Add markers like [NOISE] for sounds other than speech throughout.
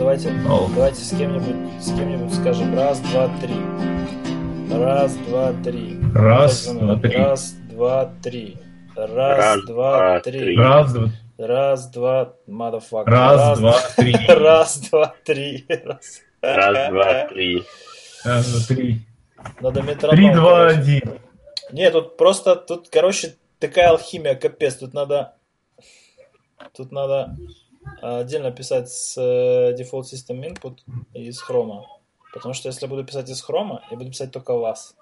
давайте, О. давайте с кем-нибудь, с кем-нибудь скажем раз, два, три. Раз, два, три. Раз, два, три. Раз, два, три. Раз, Раз, два, три. три. Раз, два, Раз, два, motherfucker. раз, [LAUGHS] два, три. Раз, два, три. Раз, два, три. Раз, два, три. Надо метроном. Три, два, один. Не, тут просто, тут, короче, такая алхимия, капец. Тут надо, тут надо отдельно писать с э, Default System Input и из хрома. Потому что если я буду писать из хрома, я буду писать только вас.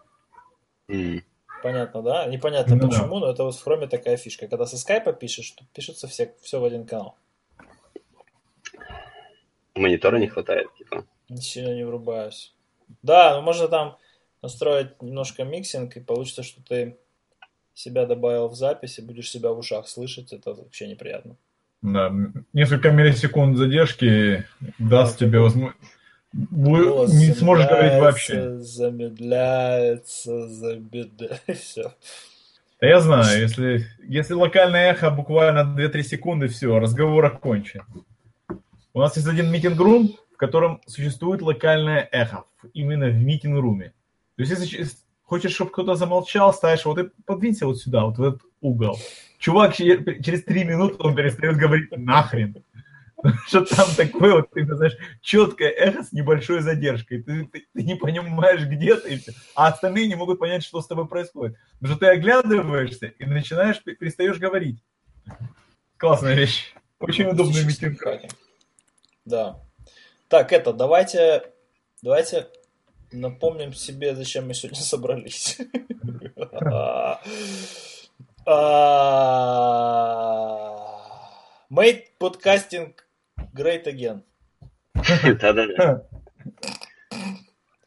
М. Понятно, да? Непонятно Ну да. почему, но это вот в хроме такая фишка. Когда со скайпа пишешь, то пишутся все, все в один канал. Монитора не хватает, типа. Сильно не врубаюсь. Да, ну можно там настроить немножко миксинг, и получится, что ты себя добавил в запись, и будешь себя в ушах слышать. Это вообще неприятно. Да, несколько миллисекунд задержки даст тебе возможность... Не сможешь говорить вообще. Замедляется, замедляется. [LAUGHS] Все. Да я знаю, если, если локальное эхо буквально 2-3 секунды, все, разговор окончен. У нас есть один митинг-рум, в котором существует локальное эхо, именно в митинг-руме. То есть, если хочешь, чтобы кто-то замолчал, ставишь, вот и подвинься вот сюда, вот в этот угол. Чувак че- через 3 минуты он перестает говорить нахрен. [LAUGHS] Что там такое, вот, ты знаешь, четкое эхо с небольшой задержкой. Ты, ты- ты не понимаешь, где ты, а остальные не могут понять, что с тобой происходит. Потому что ты оглядываешься и начинаешь, пе- перестаешь говорить. Классная вещь. Очень удобный Физический митинг. Да. Так, это, давайте, давайте напомним себе, зачем мы сегодня [LAUGHS] собрались. [LAUGHS] А, Made podcasting great again. Да-да-да.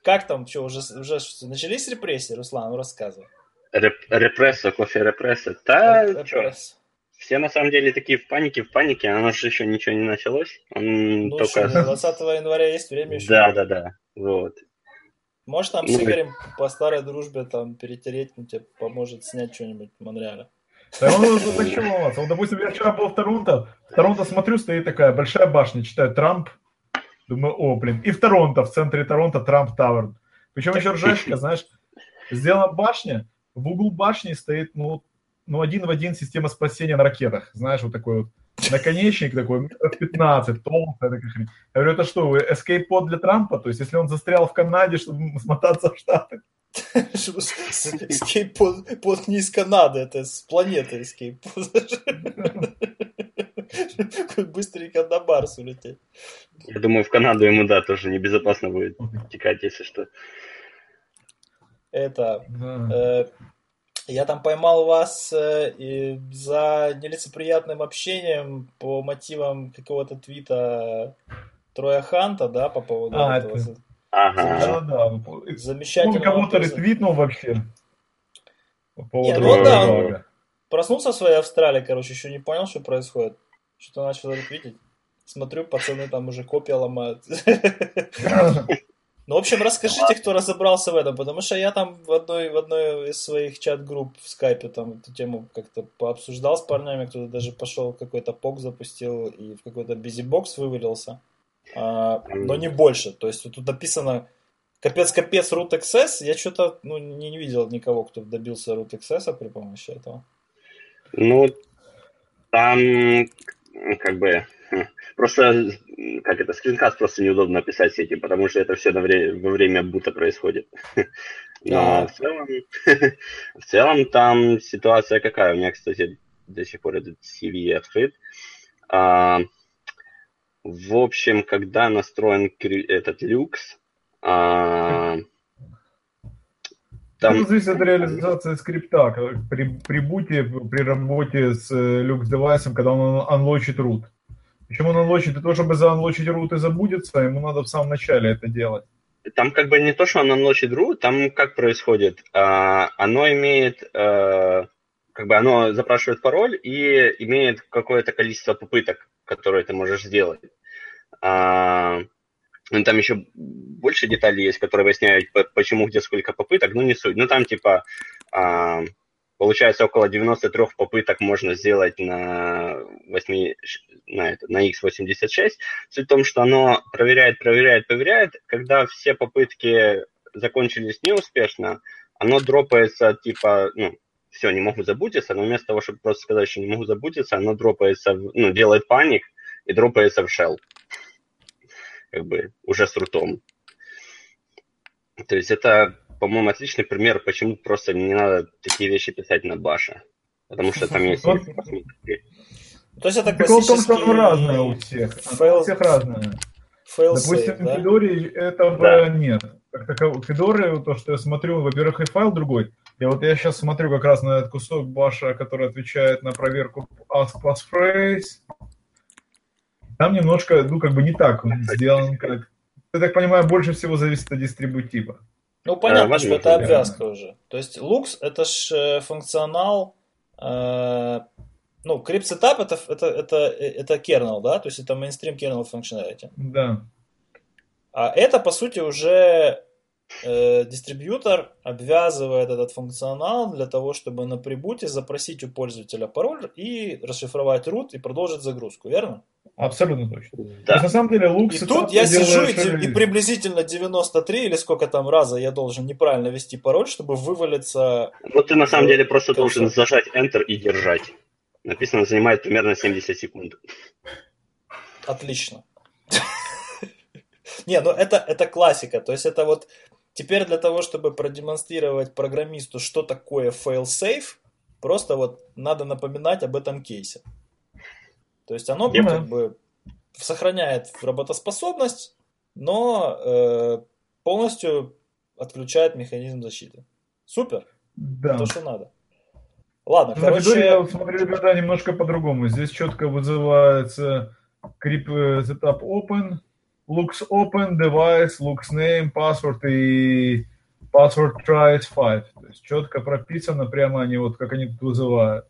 Как там, что, уже, уже начались репрессии, Руслан? Ну, рассказывай. Реп- Репрессо, кофе репрессо. Да, Реп- чё, репресс. все на самом деле такие в панике, в панике, а у нас же еще ничего не началось. Он Ну, только... что, 20 января есть время еще. Да, да, да. Вот. Может, там с Ну, Игорем по старой дружбе там перетереть, он тебе поможет снять что-нибудь в Монреале. Да ну, ну, зачем волноваться? Вот, допустим, я вчера был в Торонто, в Торонто смотрю, стоит такая большая башня, читаю Трамп, думаю, о, блин, и в Торонто, в центре Торонто Трамп Тауэр. Причем еще ржачка, знаешь, сделана башня, в углу башни стоит, ну, ну, один в один система спасения на ракетах, знаешь, вот такой вот наконечник такой, метров 15, толстая такая хрень. Я говорю, это что, escape-под для Трампа? То есть, если он застрял в Канаде, чтобы смотаться в Штаты? [LAUGHS] Эскейп под не из Канады, это с планеты эскейп. Быстренько на Барс улететь. Я думаю, в Канаду ему, да, тоже небезопасно будет текать, если что. Это... Я там поймал вас э, за нелицеприятным общением по мотивам какого-то твита Троя Ханта, да, по поводу А, этого это- Ага. Да, да. Он замечательного... кого-то презен- ретвитнул вообще. По поводу Не, ну да, он- Проснулся в своей Австралии, короче, еще не понял, что происходит. Что-то начал ретвитить. Смотрю, пацаны там уже копия ломают. [LAUGHS] Ну, в общем, расскажите, кто разобрался в этом, потому что я там в одной, в одной из своих чат-групп в скайпе там эту тему как-то пообсуждал с парнями, кто-то даже пошел какой-то пок запустил и в какой-то бизибокс вывалился. А, но не больше. То есть вот тут написано капец-капец root access. Я что-то ну, не видел никого, кто добился root access при помощи этого. Ну, там как бы [LAUGHS] просто, как это, скринкаст просто неудобно описать сети, потому что это все во время, во время бута происходит. [LAUGHS] Но в целом, [LAUGHS] в целом там ситуация какая? У меня, кстати, до сих пор этот CV открыт. А, в общем, когда настроен этот люкс, а, там... Это зависит от реализации скрипта при, при буте, при работе с э, люкс девайсом, когда он анлочит root. Почему он анлочит? Для того, чтобы заанлочить root и забудется, ему надо в самом начале это делать. Там как бы не то, что он анлочит root, там как происходит? А, оно имеет, а, как бы оно запрашивает пароль и имеет какое-то количество попыток, которые ты можешь сделать. А, ну, там еще больше деталей есть, которые объясняют, почему, где, сколько попыток, ну, не суть. Ну, там, типа, а, получается, около 93 попыток можно сделать на, 8, на, это, на x86. Суть в том, что оно проверяет, проверяет, проверяет. Когда все попытки закончились неуспешно, оно дропается, типа, ну, все, не могу забудиться, но вместо того, чтобы просто сказать, что не могу забудиться, оно дропается, ну, делает паник и дропается в shell как бы уже с рутом. То есть это, по-моему, отличный пример, почему просто не надо такие вещи писать на баше. Потому что там есть... То есть это Прикол в том, что оно разное у всех. Фейл... У всех разное. Fail Допустим, да? в Федоре этого да. нет. Как таково, Федоры, то, что я смотрю, во-первых, и файл другой. И вот я сейчас смотрю как раз на этот кусок баша, который отвечает на проверку ask passphrase, там немножко, ну, как бы не так он сделан, как... Я так понимаю, больше всего зависит от дистрибутива. Ну, понятно, а, что это обвязка уже. То есть Lux это ж э, функционал, э, ну, Setup это, это, это, это kernel, да, то есть это mainstream kernel functionality. Да. А это, по сути, уже э, дистрибьютор обвязывает этот функционал для того, чтобы на прибуте запросить у пользователя пароль и расшифровать root и продолжить загрузку, верно? Абсолютно точно. Да. есть, на самом деле Lux... И тут я сижу и, и приблизительно 93 или сколько там раза я должен неправильно ввести пароль, чтобы вывалиться... Вот ты на самом деле просто должен зажать Enter и держать. Написано, занимает примерно 70 секунд. Отлично. [LAUGHS] Не, ну это, это классика. То есть это вот теперь для того, чтобы продемонстрировать программисту, что такое fail-safe, просто вот надо напоминать об этом кейсе. То есть оно yeah. как бы сохраняет работоспособность, но э, полностью отключает механизм защиты. Супер. Да. То, что надо. Ладно, На короче... Я смотрю, ребята, немножко по-другому. Здесь четко вызывается creep э, setup open, looks open, device, looks name, password и password tries 5. То есть четко прописано прямо они вот как они тут вызывают.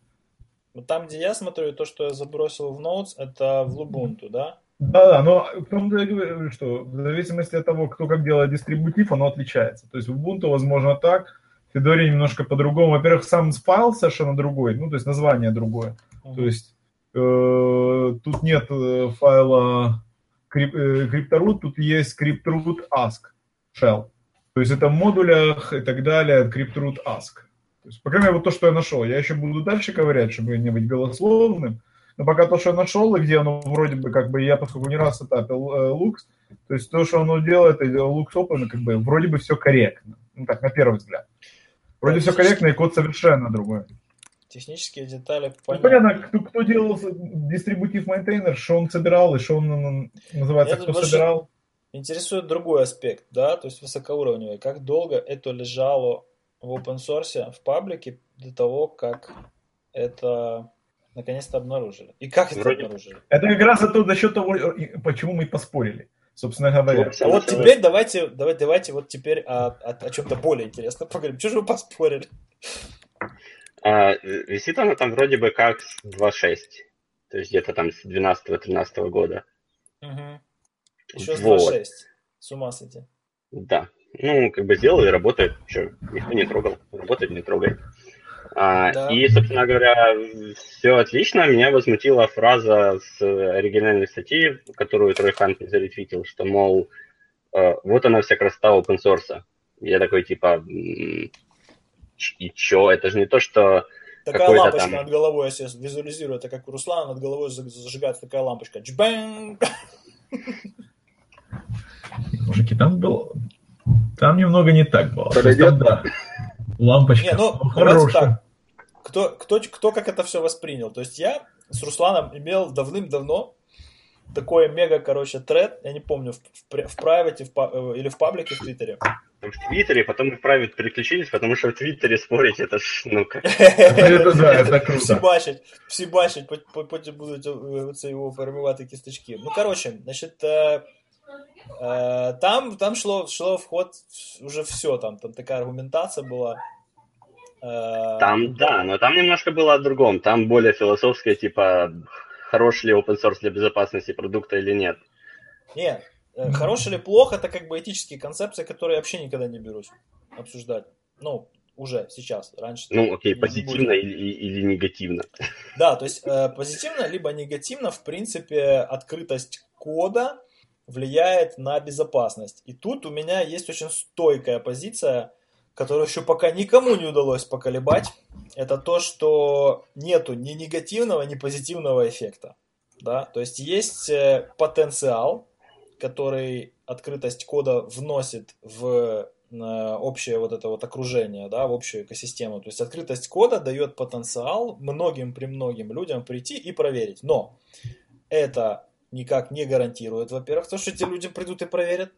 Там, где я смотрю, то, что я забросил в Notes, это в Lubuntu, да? Да, да, но в том-то я говорю, что в зависимости от того, кто как делает дистрибутив, оно отличается. То есть в Ubuntu возможно так, в Fedora немножко по-другому. Во-первых, сам файл совершенно другой, ну, то есть название другое. Uh-huh. То есть э, тут нет э, файла крип, э, CryptoRoot, тут есть CryptoRoot Ask shell. То есть это в модулях и так далее, CryptoRoot Ask. То есть, по крайней мере, вот то, что я нашел. Я еще буду дальше ковырять, чтобы не быть голословным. Но пока то, что я нашел, и где оно вроде бы, как бы, я, поскольку не раз этапил э, Lux, то есть то, что оно делает, и Lux Open, как бы, вроде бы все корректно. Ну, так, на первый взгляд. Вроде все корректно, и код совершенно другой. Технические детали понятно. Ну, понятно, кто, кто делал дистрибутив майнтейнер, что он собирал, и что он называется, Я кто собирал. Интересует другой аспект, да, то есть высокоуровневый. Как долго это лежало в open source, в паблике до того, как это наконец-то обнаружили. И как это обнаружили? Это как раз это за счет того, почему мы поспорили. Собственно говоря. А вот теперь давайте, давайте, давайте вот теперь о, о, о чем-то более интересном поговорим. Что же вы поспорили? А, висит она там вроде бы как с 2.6. То есть где-то там с 12-13 года. Угу. Еще с 2.6. Вот. С ума сойти. Да. Ну, как бы сделал и работает. Что, никто не трогал. Работает, не трогай. А, да. И, собственно говоря, все отлично. Меня возмутила фраза с оригинальной статьи, которую Трой Хант заретвитил, что, мол, э, вот она вся красота open source. Я такой, типа, и чё? Это же не то, что Такая лампочка там... над головой, я себе визуализирую, это как у Руслана над головой за- зажигается такая лампочка. Джбэнг! Мужики, там был... Там немного не так было. То есть Подойдет? там, да, лампочка Не, ну, давайте хорошая. так. Кто, кто, кто как это все воспринял? То есть я с Русланом имел давным-давно такой мега, короче, тред, я не помню, в, в, при- в private, в, па- э, или в паблике в Твиттере. В Твиттере, потом мы в Private переключились, потому что в Твиттере спорить, это ж, ну, как... Это да, это круто. Всі бачать, всі бачать, пот- пот- потім будуть е, це його формувати кісточки. Ну, коротше, значить, е, е, там, там шло, шло в ход уже все, там, там така аргументація була. Е, Там, да, но там немножко было о другом. Там более философское, типа, хорош ли open source для безопасности продукта или нет. Не, э, хорош или плохо, это как бы этические концепции, которые я вообще никогда не берусь обсуждать. Ну, уже сейчас, раньше. Ну, окей, позитивно или, или негативно. Да, то есть э, позитивно либо негативно, в принципе, открытость кода влияет на безопасность. И тут у меня есть очень стойкая позиция, которую еще пока никому не удалось поколебать. Это то, что нету ни негативного, ни позитивного эффекта. Да? То есть есть э, потенциал, который открытость кода вносит в э, общее вот это вот окружение, да, в общую экосистему. То есть открытость кода дает потенциал многим при многим людям прийти и проверить. Но это никак не гарантирует, во-первых, то, что эти люди придут и проверят.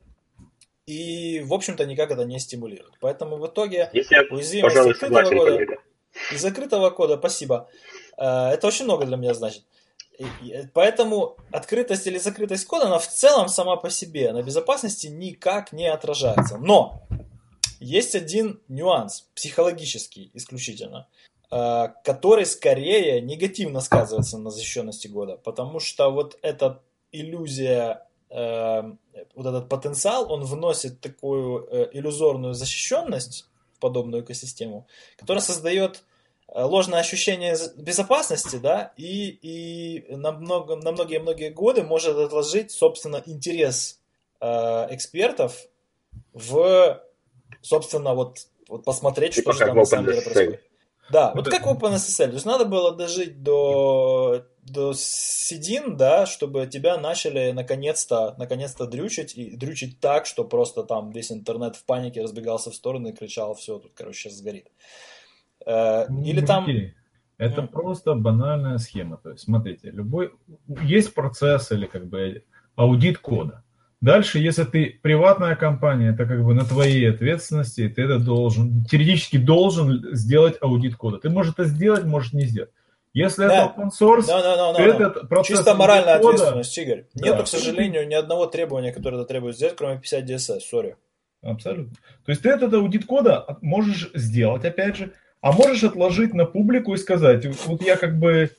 И, в общем-то, никак это не стимулирует. Поэтому в итоге Если уязвимость пожалуй, открытого кода и закрытого кода, спасибо. Э, Это очень много для меня значит. И Поэтому открытость или закрытость кода, она в целом сама по себе на безопасности никак не отражается. Но есть один нюанс, психологический исключительно, э, который скорее негативно сказывается на защищенности года, потому что вот эта иллюзия, э, вот этот потенциал, он вносит такую э, иллюзорную защищенность в подобную экосистему, которая создает э, ложное ощущение безопасности, да, и, и на, много, на многие-многие годы может отложить, собственно, интерес э, экспертов в, собственно, вот, вот посмотреть, Типа что же там на самом деле происходит. Да, вот Это- как в OpenSSL. То есть надо было дожить до, до седин, да, чтобы тебя начали наконец-то, наконец-то дрючить, и дрючить так, что просто там весь интернет в панике разбегался в стороны и кричал, все, тут, короче, сейчас сгорит. Э, Или там... Это Мгм. просто банальная схема. То есть, смотрите, любой есть процесс или как бы аудит кода. Дальше, если ты приватная компания, это как бы на твоей ответственности, ты это должен, теоретически должен сделать аудит кода. Ты можешь это сделать, можешь не сделать. Если Да. это open source, да, то да, да. этот процесс Чисто моральная кода- ответственность, Игорь. Да. Нету, к сожалению, ни одного требования, которое это требует сделать, кроме 50 DSS, сори. Абсолютно. То есть ты этот аудит кода можешь сделать, опять же, а можешь отложить на публику и сказать, вот я как бы,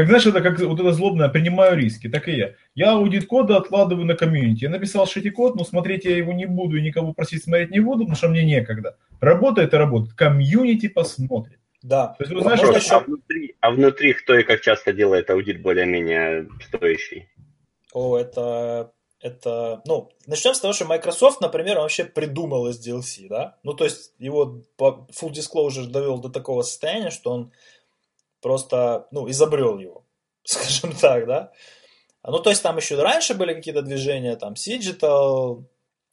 как знаешь, это как вот это злобное, принимаю риски, так и я. Я аудит кода откладываю на комьюнити. Я написал shitty код, но смотреть я его не буду и никого просить смотреть не буду, потому что мне некогда. Работает и работает. Комьюнити посмотрит. Да. То есть, вы знаешь, вот- еще- А внутри, а внутри кто и как часто делает аудит более-менее стоящий? О, это, это, ну, начнем с того, что Microsoft, например, он вообще придумал SDLC, да? Ну, то есть его по full disclosure довел до такого состояния, что он просто, ну, изобрел его, [LAUGHS] скажем так, да? А, Ну, то есть там еще раньше были какие-то движения, там, Digital,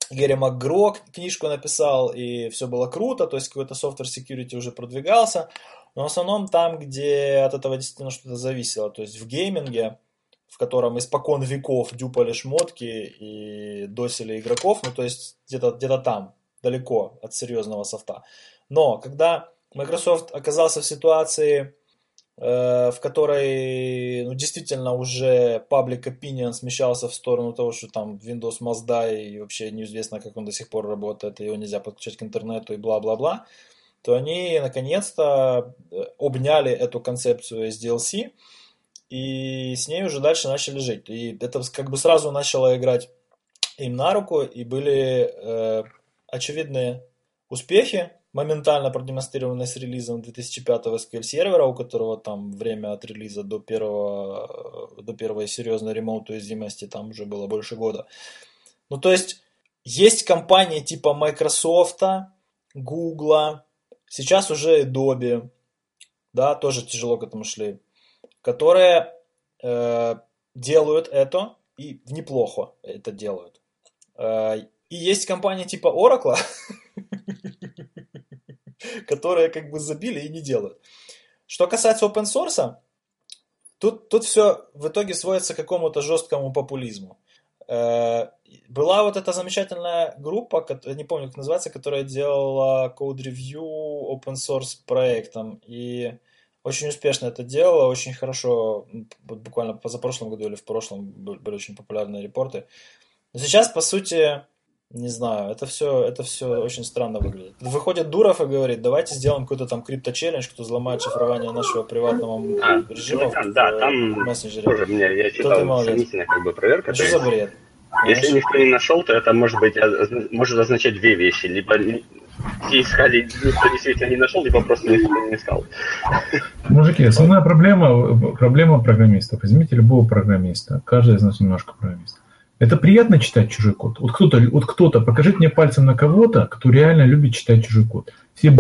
Гэри МакГро книжку написал, и все было круто, то есть какой-то software security уже продвигался, но в основном там, где от этого действительно что-то зависело, то есть в гейминге, в котором испокон веков дюпали шмотки и досили игроков, ну то есть где-то где там, далеко от серьезного софта. Но когда Microsoft оказался в ситуации, в которой ну, действительно уже public opinion смещался в сторону того, что там Windows die, и вообще неизвестно, как он до сих пор работает, и его нельзя подключать к интернету и бла-бла-бла, то они наконец-то э, обняли эту концепцию SDLC, и с ней уже дальше начали жить. И это как бы сразу начало играть им на руку, и были э, очевидные успехи, моментально продемонстрированные с релизом 2005 SQL сервера, у которого там время от релиза до первого, до первой серьезной ремонт уязвимости там уже было больше года. Ну, то есть, есть компании типа Microsoft, Google, сейчас уже Adobe, да, тоже тяжело к этому шли, которые э, делают это и неплохо это делают. Э, и есть компании типа Oracle, [LAUGHS] [LAUGHS] которые как бы забили и не делают. Что касается open source, тут, тут все в итоге сводится к какому-то жесткому популизму. Э, была вот эта замечательная группа, не помню, как называется, которая делала код-ревью open source проектом. И очень успешно это делала, очень хорошо, буквально позапрошлом году или в прошлом были очень популярные репорты. Но сейчас, по сути, не знаю, это все, это все очень странно выглядит. Выходит Дуров и говорит, давайте сделаем какой-то там крипто-челлендж, кто взломает шифрование нашего приватного а, режима ну, там, в, да, там мессенджере. Тоже мне, я читал сомнительная как бы проверка. Что за бред? Если никто не нашел, то это может быть может означать две вещи. Либо все искали, никто действительно не нашел, либо просто никто не искал. Мужики, основная проблема, проблема программистов. Возьмите любого программиста. Каждый из нас немножко программист. Это приятно читать чужой код. Вот кто-то, вот кто-то, покажите мне пальцем на кого-то, кто реально любит читать чужой код. Все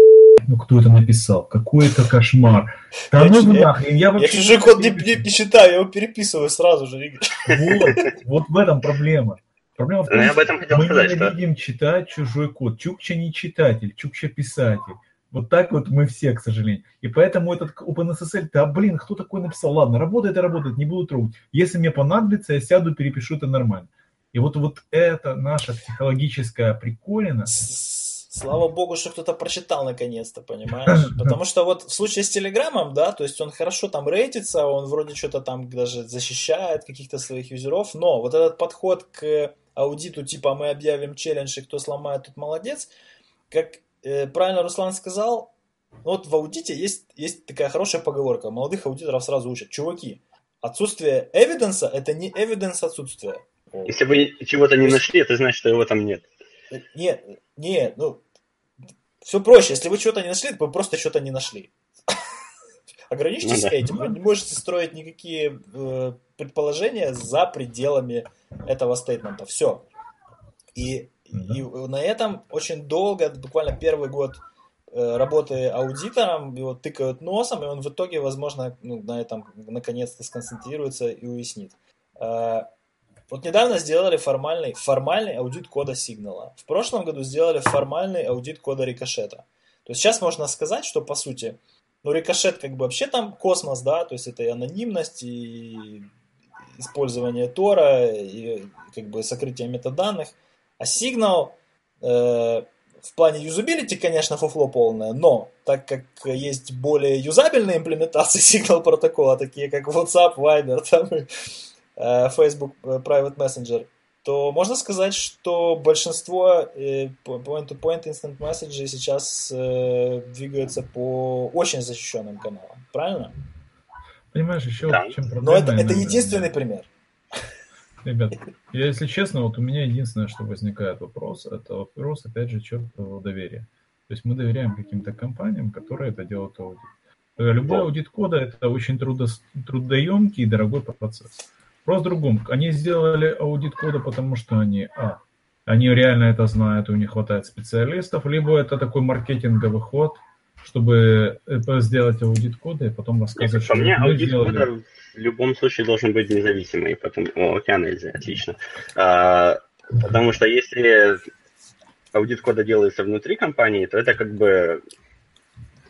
ну кто это написал? Какой это кошмар. Да я, ну я, нахрен, я, я чужой код не, не, не читаю, я его переписываю сразу же. Вот, вот в этом проблема. Проблема в том, что мы сказать, не любим читать чужой код. Чукча не читатель, Чукча писатель. Вот так вот мы все, к сожалению. И поэтому этот OpenSSL, да блин, кто такой написал? Ладно, работает и работает, не буду трогать. Если мне понадобится, я сяду, перепишу это нормально. И вот, вот это наша психологическая приколина. Слава богу, что кто-то прочитал наконец-то, понимаешь? [LAUGHS] Потому что вот в случае с Телеграмом, да, то есть он хорошо там рейтится, он вроде что-то там даже защищает каких-то своих юзеров, но вот этот подход к аудиту типа мы объявим челлендж, и кто сломает, тот молодец, как правильно Руслан сказал, вот в аудите есть, есть такая хорошая поговорка. Молодых аудиторов сразу учат. Чуваки, отсутствие эвиденса – это не эвиденс отсутствия. Если вы чего-то не нашли, это значит, что его там нет. Нет, нет, ну, все проще. Если вы чего-то не нашли, то вы просто что-то не нашли. [LAUGHS] Ограничьтесь ну, да. этим. Вы не можете строить никакие э, предположения за пределами этого стейтмента. Все. И и на этом очень долго, буквально первый год э, работы аудитором, его тыкают носом, и он в итоге, возможно, ну, на этом наконец-то сконцентрируется и уяснит. Э, вот недавно сделали формальный, формальный аудит кода сигнала. В прошлом году сделали формальный аудит кода рикошета. То есть сейчас можно сказать, что по сути, ну рикошет как бы вообще там космос, да, то есть это и анонимность, и использование Тора, и как бы сокрытие метаданных – а сигнал э, в плане юзабилити, конечно, фуфло полное, но так как есть более юзабельные имплементации [LAUGHS] сигнал протокола, такие как WhatsApp, Viber, там, э, Facebook э, Private Messenger, то можно сказать, что большинство э, point-to-point instant message сейчас э, двигаются по очень защищенным каналам. Правильно? Понимаешь, еще да. чем проблема. Но это, это единственный пример. Ребят, я, если честно, вот у меня единственное, что возникает вопрос, это вопрос, опять же, чертового доверия. То есть мы доверяем каким-то компаниям, которые это делают аудит. Любой аудит кода – это очень трудо, трудоемкий и дорогой процесс. Просто в другом. Они сделали аудит кода, потому что они, а, они реально это знают, у них хватает специалистов, либо это такой маркетинговый ход, чтобы сделать аудит кода и потом рассказать, Нет, что по мне, аудит сделали. кода в любом случае должен быть независимый, потому... О, океан отлично. А, потому что если аудит кода делается внутри компании, то это как бы...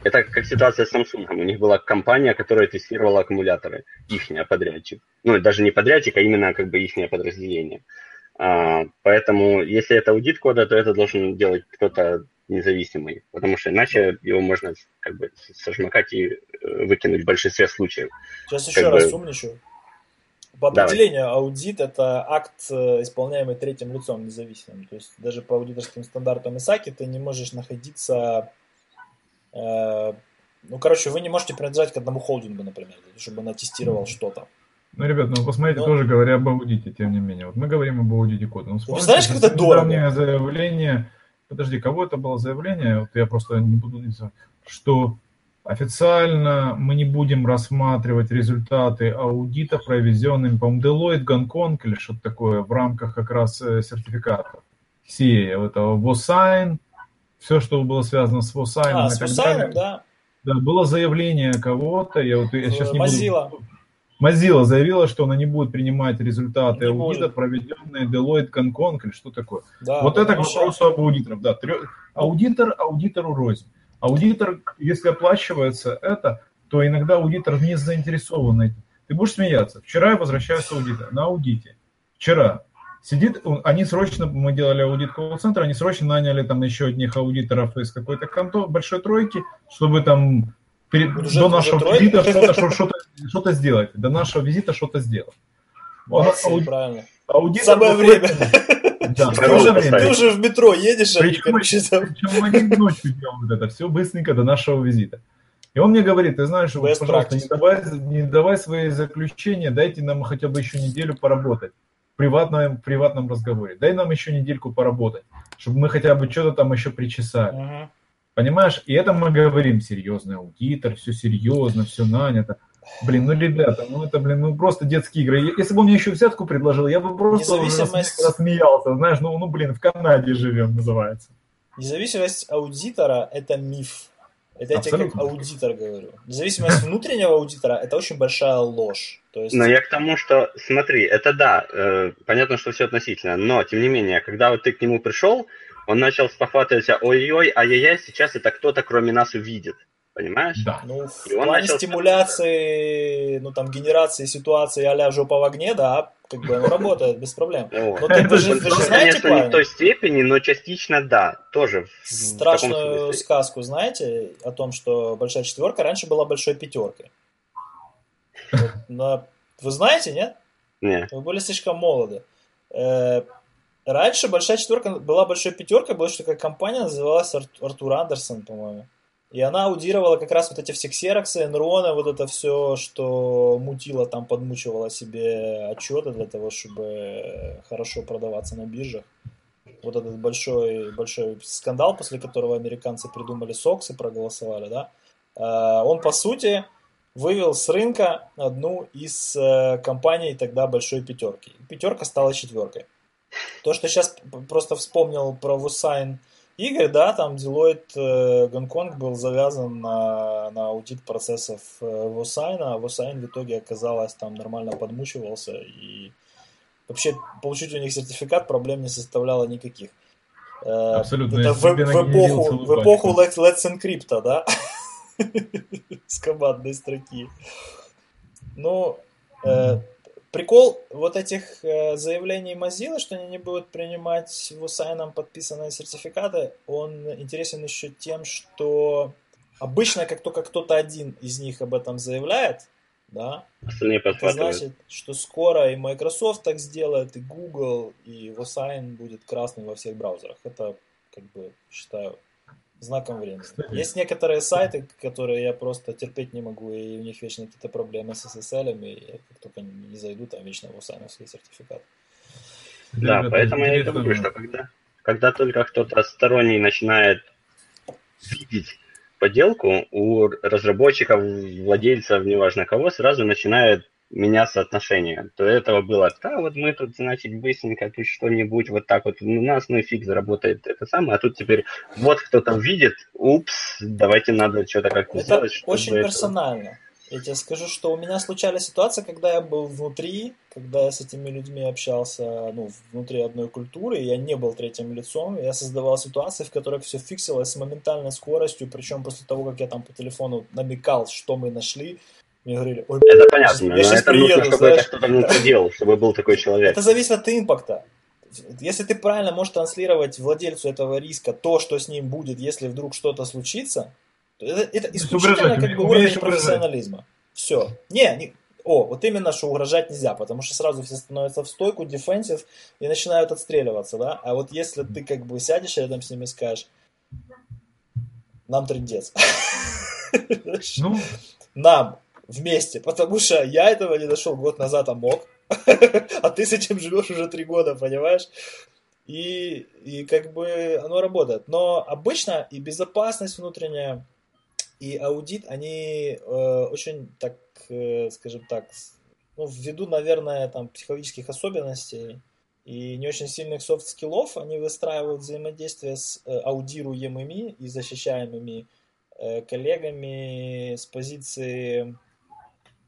Это как ситуация с Samsung. У них была компания, которая тестировала аккумуляторы, ихняя подрядчик. Ну, даже не подрядчик, а именно как бы ихнее подразделение. А, поэтому, если это аудит кода, то это должен делать кто-то независимый, потому что иначе его можно как бы сожмакать и э, выкинуть в большинстве случаев. Сейчас еще как раз бы... умничаю. По определению Давай. аудит это акт, э, исполняемый третьим лицом независимым. То есть даже по аудиторским стандартам ИСАКИ ты не можешь находиться... Э, ну, короче, вы не можете принадлежать к одному холдингу, например, чтобы он тестировал mm-hmm. что-то. Ну, ребят, ну посмотрите, Но... тоже говоря об аудите, тем не менее. Вот мы говорим об аудите кода. Ну, Вы знаешь, как это дорого? заявление подожди, кого это было заявление, вот я просто не буду, что официально мы не будем рассматривать результаты аудита, проведенными, по-моему, Deloitte, Гонконг или что-то такое в рамках как раз э, сертификатов. Все, это ВОСайн, все, что было связано с ВОСайном а, с ВОСайном, да. Да, было заявление кого-то, я вот я сейчас не Mozilla. буду... Mozilla заявила, что она не будет принимать результаты Не аудита, может. проведенные Deloitte, Гонконг или что такое. Да, вот да, это к вопросу об аудиторах. Да, трё- аудитор аудитору рознь. Аудитор, если оплачивается это, то иногда аудитор не заинтересован этим. Ты будешь смеяться. Вчера я возвращаюсь с аудита, на аудите. Вчера. Сидит, он- они срочно, мы делали аудит колл-центра, они срочно наняли там еще одних аудиторов из какой-то конто, большой тройки, чтобы там перед- Уже- до уже нашего тройка? визита что-то, [LAUGHS] что- что-то, что-то сделать. До нашего визита что-то сделать. Он- Молодцы, ауди- правильно. аудитор Самое время. Да, в Пароль то же поставить. время. Ты уже в метро едешь, а они, Причем, там... причем один ночью делают это, все быстренько до нашего визита. И он мне говорит, ты знаешь, вот, Best пожалуйста, practice. не давай, не давай свои заключения, дайте нам хотя бы еще неделю поработать в приватном, в приватном разговоре. Дай нам еще недельку поработать, чтобы мы хотя бы что-то там еще причесали. Мгм. Понимаешь? И это мы говорим, серьезный аудитор, все серьезно, все нанято. Блин, ну, ребята, ну это, блин, ну просто детские игры. Если бы он мне еще взятку предложил, я бы просто Независимость- рассме- рассмеялся. Знаешь, ну, ну, блин, в Канаде живем, называется. Независимость аудитора – это миф. Это я тебе как аудитор говорю. Независимость [LAUGHS] внутреннего аудитора – это очень большая ложь. То есть, Но я к тому, что, смотри, это да, э, понятно, что все относительно, но, тем не менее, когда вот ты к нему пришел, он начал спохватываться, ой-ой, ай-яй-яй, сейчас это кто-то кроме нас увидит, понимаешь? Да. ну, в И он плане начал- стимуляции, ну, там, генерации ситуации а-ля жопа в огне, да, как бы оно работает без проблем. [LAUGHS] Но ты, вы, же, Он вы же знаете конечно, не в той степени, но частично да, тоже. в- в страшную сказку знаете о том, что большая четверка раньше была большой пятеркой? [LAUGHS] Вы знаете, нет? Не. Вы были слишком молоды. Раньше большая четверка была большой пятеркой, была что такая компания, называлась Ар- Артур Андерсон, по-моему. И она аудировала как раз вот эти все ксероксы, энроны, вот это все, что мутило там, подмучивало себе отчеты для того, чтобы хорошо продаваться на биржах. Вот этот большой, большой скандал, после которого американцы придумали СОКС и проголосовали, да, Э, он, по сути, вывел с рынка одну из э, компаний тогда большой пятерки. Пятерка стала четверкой. То, что сейчас просто вспомнил про Вусайн Игорь, да, там Deloitte э, Гонконг был завязан на, на аудит процессов э, Вусайна, а Вусайн в итоге оказалось там нормально подмучивался и вообще получить у них сертификат проблем не составляло никаких. Э, Абсолютно, Это в, в эпоху, в эпоху. Let's, Let's Encrypt, да? [LAUGHS] С командной строки. Ну, э, прикол вот этих э, заявлений Mozilla, что они не будут принимать в Усайном подписанные сертификаты, он интересен еще тем, что обычно, как только кто-то один из них об этом заявляет, да, Остальные это значит, что скоро и Microsoft так сделает, и Google, и Vosign будет красным во всех браузерах. Это, как бы, считаю, знаком времени. Кстати. Есть некоторые сайты, которые я просто терпеть не могу, и у них вечно какие-то проблемы с SSL, и я как только не зайду, там вечно Vosign сертификат. Да, Ребята, поэтому я и говорю, что когда, когда только кто-то сторонний начинает видеть поделку, у разработчиков, владельцев, неважно кого, сразу начинает меняться отношения. До этого было, да, вот мы тут, значит, быстренько тут что-нибудь вот так вот у нас, ну и фиг заработает это самое, а тут теперь вот кто-то увидит, упс, давайте надо что-то как-то Это сделать, чтобы очень это- персонально. Я тебе скажу, что у меня случались ситуации, когда я был внутри, когда я с этими людьми общался, ну, внутри одной культуры, я не был третьим лицом, я создавал ситуации, в которых все фиксилось с моментальной скоростью, причем после того, как я там по телефону намекал, что мы нашли, мне говорили, ой, Это понятно, Я это приеду, нужно, чтобы знаешь. это кто-то внутри делал, чтобы был такой человек. Это зависит от импакта. Если ты правильно можешь транслировать владельцу этого риска то, что с ним будет, если вдруг что-то случится, то это, это исключительно угрожать, как бы уровень угрожать. профессионализма. Все. Не, не, о, вот именно, что угрожать нельзя, потому что сразу все становятся в стойку, дефенсив, и начинают отстреливаться, да? А вот если ты как бы сядешь рядом с ними и скажешь, нам трындец. Ну, Нам вместе, потому что я этого не нашел год назад, а мог. [LAUGHS] А ты с этим живешь уже три года, понимаешь? И, и как бы оно работает. Но обычно и безопасность внутренняя, и аудит, они э, очень так, э, скажем так, ну, ввиду, наверное, там, психологических особенностей и не очень сильных софт-скиллов, они выстраивают взаимодействие с э, аудируемыми и защищаемыми э, коллегами с позиции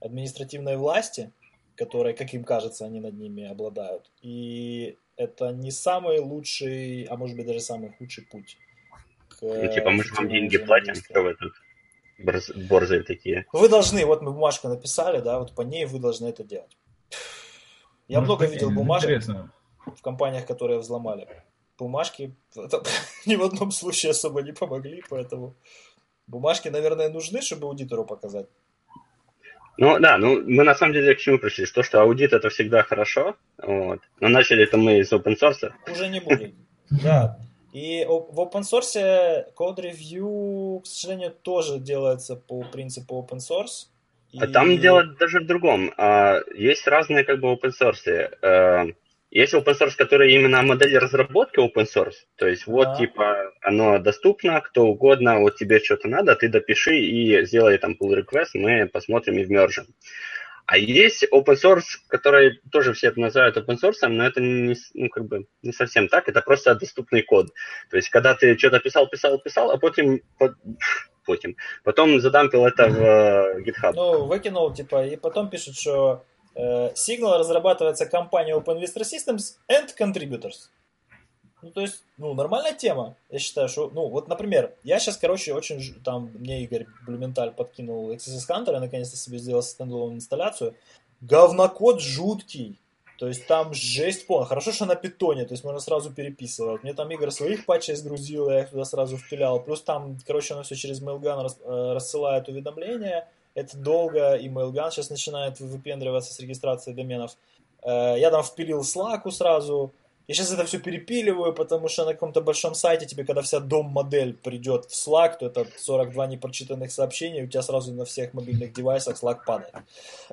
административной власти, которой, как им кажется, они над ними обладают. И это не самый лучший, а может быть даже самый худший путь. К Ну, типа, мы же вам деньги платим, что вы тут борз- борзые такие. Вы должны, вот мы бумажку написали, да, вот по ней вы должны это делать. Я Может много видел ну, бумажек Интересно. в компаниях, которые взломали. Бумажки это [LAUGHS] ни в одном случае особо не помогли, поэтому бумажки, наверное, нужны, чтобы аудитору показать. Ну да, ну мы на самом деле к чему пришли? То, что аудит это всегда хорошо, вот. но начали это мы из open source. Уже не будет. [LAUGHS] Да. И в open source код ревью, к сожалению, тоже делается по принципу open source. А там дело даже в другом. А, Есть разные как бы open source. Есть open source, который именно модель разработки open source. То есть вот Да. типа оно доступно, кто угодно, вот тебе что-то надо, ты допиши и сделай там pull request, мы посмотрим и вмержим. А есть open source, который тоже все это называют open source, но это не, ну, как бы не совсем так, это просто доступный код. То есть, когда ты что-то писал, писал, писал, а потом, по- [LAUGHS] потом, потом задампил это в э, GitHub. Ну, выкинул, типа, и потом пишут, что Signal разрабатывается компанией Open Vista Systems and Contributors. Ну, то есть, ну, нормальная тема. Я считаю, что, ну, вот, например, я сейчас, короче, очень, там, мне Игорь Блюменталь подкинул XSS Hunter, я наконец-то себе сделал стендалон инсталляцию. Говнокод жуткий. То есть там жесть полная. Хорошо, что на питоне, то есть можно сразу переписывать. Мне там Игорь своих патчей сгрузил, я их туда сразу впилял. Плюс там, короче, оно все через Mailgun э, рассылает уведомления. Это долго, и Mailgun сейчас начинает выпендриваться с регистрацией доменов. Э, Я там впилил Slack сразу. Я сейчас это все перепиливаю, потому что на каком-то большом сайте тебе, когда вся дом-модель придет в Slack, то это 42 непрочитанных сообщений, у тебя сразу на всех мобильных девайсах Slack падает.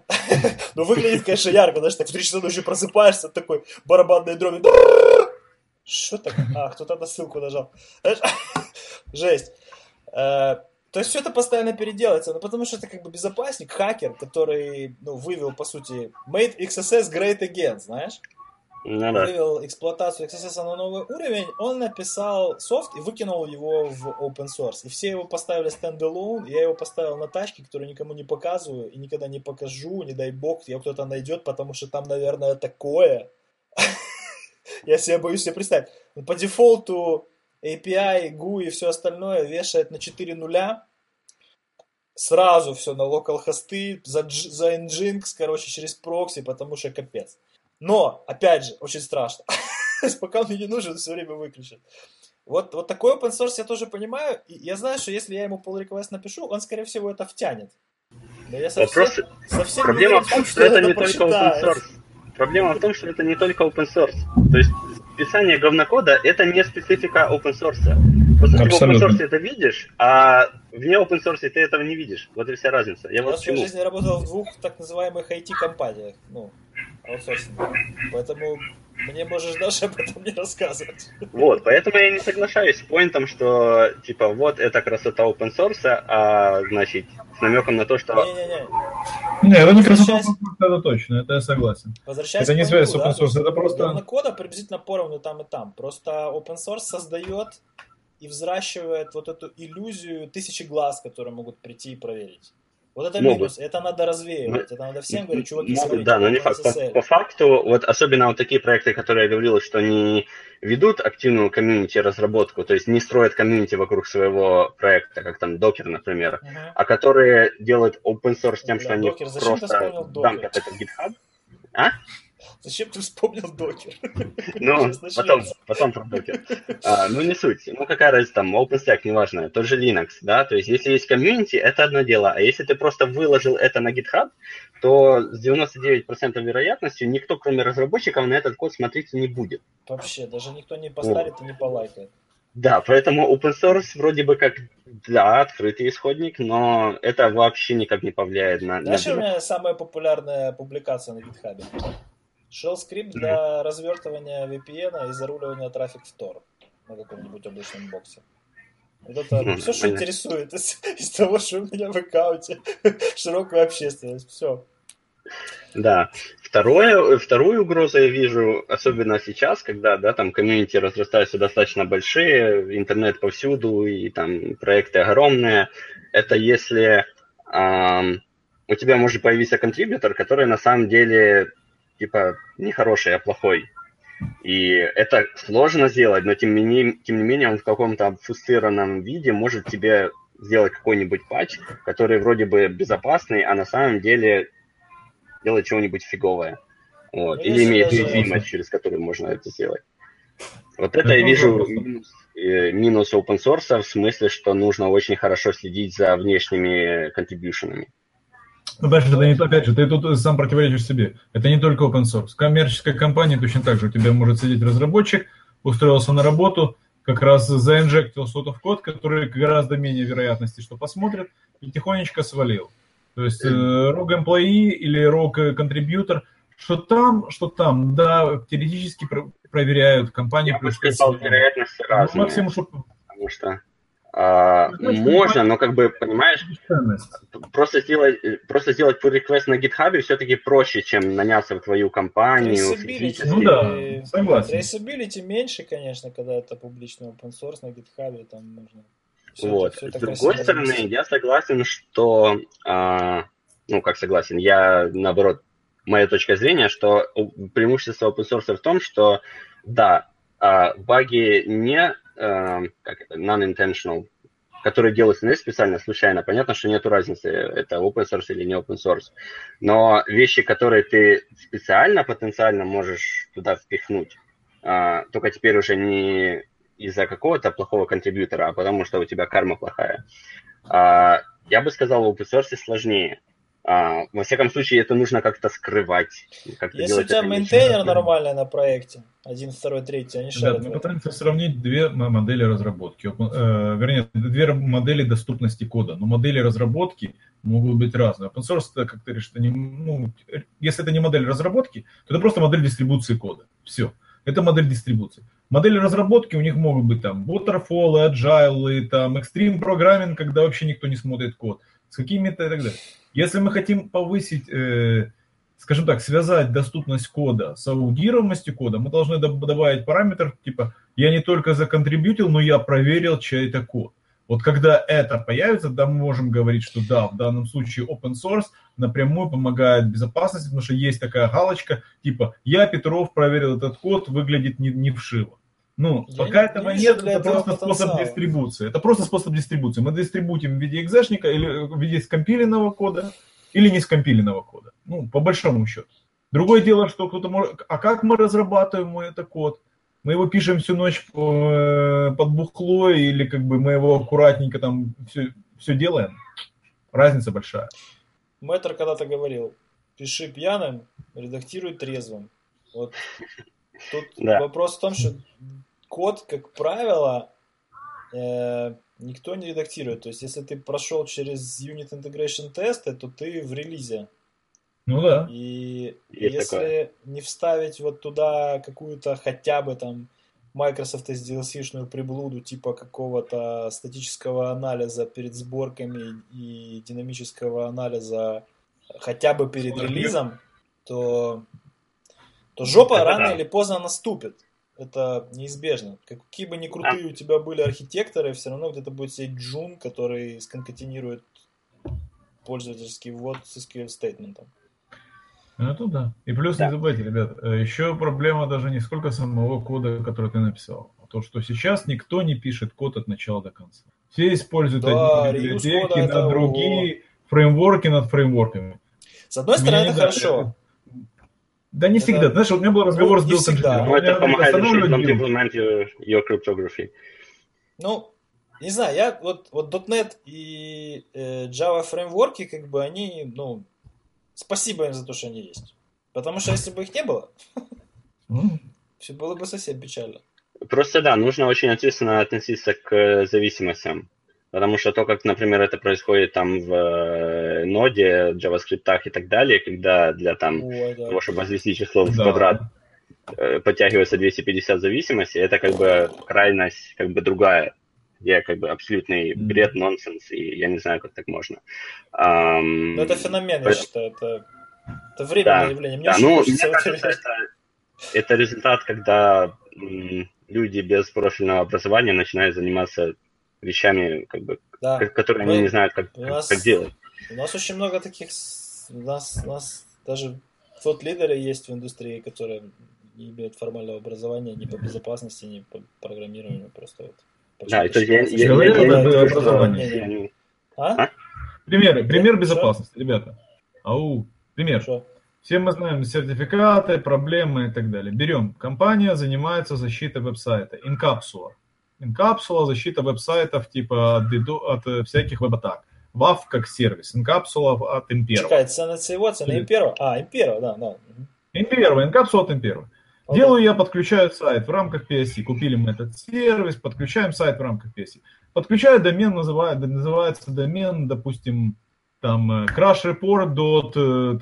[LAUGHS] Ну, выглядит, конечно, ярко, знаешь, так в 3 часа ночи просыпаешься, такой барабанной дроби. Что так? А, кто-то на ссылку нажал. [LAUGHS] Жесть. То есть все это постоянно переделается, ну потому что это как бы безопасник, хакер, который, ну, вывел, по сути, made XSS great again, знаешь? Ну да. вывел эксплуатацию XSS на новый уровень, он написал софт и выкинул его в open source. И все его поставили стендалон, я его поставил на тачке, которую никому не показываю и никогда не покажу, не дай бог, его кто-то найдет, потому что там, наверное, такое. [LAUGHS] Я себе боюсь себе представить. Ну, По дефолту API, GUI и все остальное вешает на 4 нуля, сразу все на local хосты, за, за Nginx, короче, через прокси, потому что капец. Но, опять же, очень страшно. [LAUGHS] Пока он мне не нужен, все время выключен. Вот, вот такой open source я тоже понимаю. И я знаю, что если я ему pull request напишу, он, скорее всего, это втянет. Но я совсем, Вопрос, совсем проблема уверен в том, что это не только open source. Проблема в том, что это не только open source. То есть писание говнокода это не специфика open source. Просто ты в open Абсолютно. source это видишь, а вне open source ты этого не видишь. Вот и вся разница. Я Я вот в своей жизни работал в двух так называемых IT-компаниях. Ну, аутсорсинговых. Поэтому мне можешь даже об этом не рассказывать. Вот, поэтому я не соглашаюсь с поинтом, что типа вот это красота open source, а значит с намеком на то, что Не-не-не. Не, это не красота, это точно, это я согласен. Возвращаясь Это не к связь с open да, source, это просто... Говно кода приблизительно поровну там и там. Просто open source создает и взращивает вот эту иллюзию тысячи глаз, которые могут прийти и проверить. Вот это Могут. минус. Это надо развеивать. Это надо всем говорить, чуваки, Могут, смотрите, да, но не факт. По, по факту, вот особенно вот такие проекты, которые я говорил, что они ведут активную комьюнити разработку, то есть не строят комьюнити вокруг своего проекта, как там Docker, например, Мгм. а которые делают open source тем, Бля, что они Docker, просто дампят это в GitHub. А? Зачем ты вспомнил докер? [LAUGHS] Ну, потом, потом про Docker. А, ну, не суть. Ну, какая разница там, OpenStack, неважно, тот же Linux, да, то есть если есть комьюнити, это одно дело, а если ты просто выложил это на GitHub, то с 99% вероятностью никто, кроме разработчиков, на этот код смотреть не будет. Вообще, даже никто не поставит и не полайкает. Да, поэтому open source вроде бы как, да, открытый исходник, но это вообще никак не повлияет на... на Знаешь, что у меня самая популярная публикация на GitHub? Shell скрипт для развертывания VPN и заруливания трафик в Tor на каком-нибудь облачном боксе. Вот это Мгм, все, что интересует из, [LAUGHS] из того, что у меня в аккаунте [LAUGHS] широкую общественность. Все. Да. Второе, вторую угрозу я вижу, особенно сейчас, когда да, там комьюнити разрастаются достаточно большие, интернет повсюду, и там проекты огромные. Это если эм, у тебя может появиться контрибьютор, который на самом деле типа не хороший, а плохой. И это сложно сделать, но тем не, тем не менее он в каком-то обфусцированном виде может тебе сделать какой-нибудь патч, который вроде бы безопасный, а на самом деле делает чего-нибудь фиговое. Вот. Ну, Или имеет уязвимость, через которую можно это сделать. Вот это, это я вижу минус, э, минус open source в смысле, что нужно очень хорошо следить за внешними контрибьюшенами. Ну, опять же, не, опять же, ты тут сам противоречишь себе. Это не только open source. Коммерческая компания точно так же. У тебя может сидеть разработчик, устроился на работу, как раз заинжектил что-то в код, который гораздо менее вероятности, что посмотрит, и тихонечко свалил. То есть э, рог employee или рог контрибьютор, что там, что там, да, теоретически проверяют компании. Я бы сказал, вероятности разные. Ну, максимум, что... Потому что а, можно, но как бы, понимаешь, просто сделать, просто сделать pull request на GitHub все-таки проще, чем наняться в твою компанию. Ну да, согласен. Traceability меньше, конечно, когда это публичный open source на GitHub, там нужно все вот. Это, все С другой стороны, записать. я согласен, что, а, ну, как согласен, я, наоборот, моя точка зрения, что преимущество open source в том, что, да, а, баги не э, как это, non-intentional, которые делаются не специально, случайно. Понятно, что нет разницы, это open source или не open source. Но вещи, которые ты специально, потенциально можешь туда впихнуть, э, только теперь уже не из-за какого-то плохого контрибьютора, а потому что у тебя карма плохая. Э, я бы сказал, в open source сложнее. А, во всяком случае, это нужно как-то скрывать. Как Если у тебя мейнтейнер нормальный на проекте, один, второй, третий, они шарят. Да, мы пытаемся сравнить две модели разработки. Э, вернее, две модели доступности кода. Но модели разработки могут быть разные. Open source, это, как ты говоришь, это не, ну, если это не модель разработки, то это просто модель дистрибуции кода. Все. Это модель дистрибуции. Модели разработки у них могут быть там waterfall, agile, там extreme programming, когда вообще никто не смотрит код. С какими-то и так далее. Если мы хотим повысить, э, скажем так, связать доступность кода с аудируемостью кода, мы должны добавить параметр типа «я не только законтрибьютил, но я проверил чей-то код». Вот когда это появится, да, мы можем говорить, что да, в данном случае open source напрямую помогает безопасности, потому что есть такая галочка, типа «я, Петров, проверил этот код, выглядит не, не вшиво». Ну, я пока не, этого не нет, это просто потенциала. способ дистрибуции. Это просто способ дистрибуции. Мы дистрибутим в виде экзешника или в виде скомпиленного кода, или не скомпиленного кода. Ну, по большому счету. Другое дело, что кто-то может... А как мы разрабатываем этот код? Мы его пишем всю ночь э, под бухло, или как бы мы его аккуратненько там все, все делаем? Разница большая. Мэтр когда-то говорил, пиши пьяным, редактируй трезвым. Вот тут да. вопрос в том, что код, как правило, э, никто не редактирует. То есть, если ты прошел через Unit Integration тесты, то ты в релизе. Ну да. И Есть если такое. не вставить вот туда какую-то хотя бы там Microsoft SDLC-шную приблуду типа какого-то статического анализа перед сборками и динамического анализа хотя бы перед релизом, то, то жопа Это рано да. или поздно наступит это неизбежно. Какие бы ни крутые у тебя были архитекторы, все равно где-то будет сидеть джун, который сконкатинирует пользовательский ввод с SQL стейтментом. Ну, это да. И плюс да. не забывайте, ребят, э, еще проблема даже не сколько самого кода, который ты написал, а то, что сейчас никто не пишет код от начала до конца. Все используют да, одни библиотеки на другие, фреймворки над фреймворками. С одной стороны, это хорошо. Да не всегда. Это... Знаешь, у меня был разговор ну, с Билл Ну, это помогает implement your, your cryptography. Ну, не знаю, я вот, вот .NET и э, Java фреймворки, как бы они, ну, спасибо им за то, что они есть. Потому что если бы их не было, [LAUGHS] все было бы совсем печально. Просто да, нужно очень ответственно относиться к зависимостям. Потому что то, как, например, это происходит там в э, ноде, JavaScript и так далее, когда для там, Ой, да. того, чтобы возвести число в да. квадрат, э, подтягивается 250 зависимостей, это как бы крайность как бы другая, где как бы абсолютный бред, нонсенс, и я не знаю, как так можно. Um, это феномен, я считаю, это Это временное Да, явление. Мне Да, ну, мне кажется, это, это результат, когда м, люди без профильного образования начинают заниматься вещами, как бы, Да. ко- которые они Мы- не знают, как, у нас- как делать. У нас очень много таких... У нас, у нас даже тот лидеры есть в индустрии, которые не имеют формального образования ни по безопасности, ни по программированию. Просто вот. Да, и то есть я, почему-то я, я, я это думаю, что образование. они- А? Примеры, пример Что? безопасности, ребята. Ау, пример. Что? Все мы знаем сертификаты, проблемы и так далее. Берем. Компания занимается защитой веб-сайта. Инкапсула. Инкапсула, защита веб-сайтов типа от, от э, всяких веб-атак. WAF как сервис. Инкапсула от Imperva. Чекай, це не цього, це не. А, Імперо, да, да. Мгм. Imperva, инкапсула от Imperva. Окей. Делаю я, подключаю сайт в рамках PSC. Купили мы этот сервис, подключаем сайт в рамках PSC. Подключаю домен, называет, называется домен, допустим, там э, crashreport. э,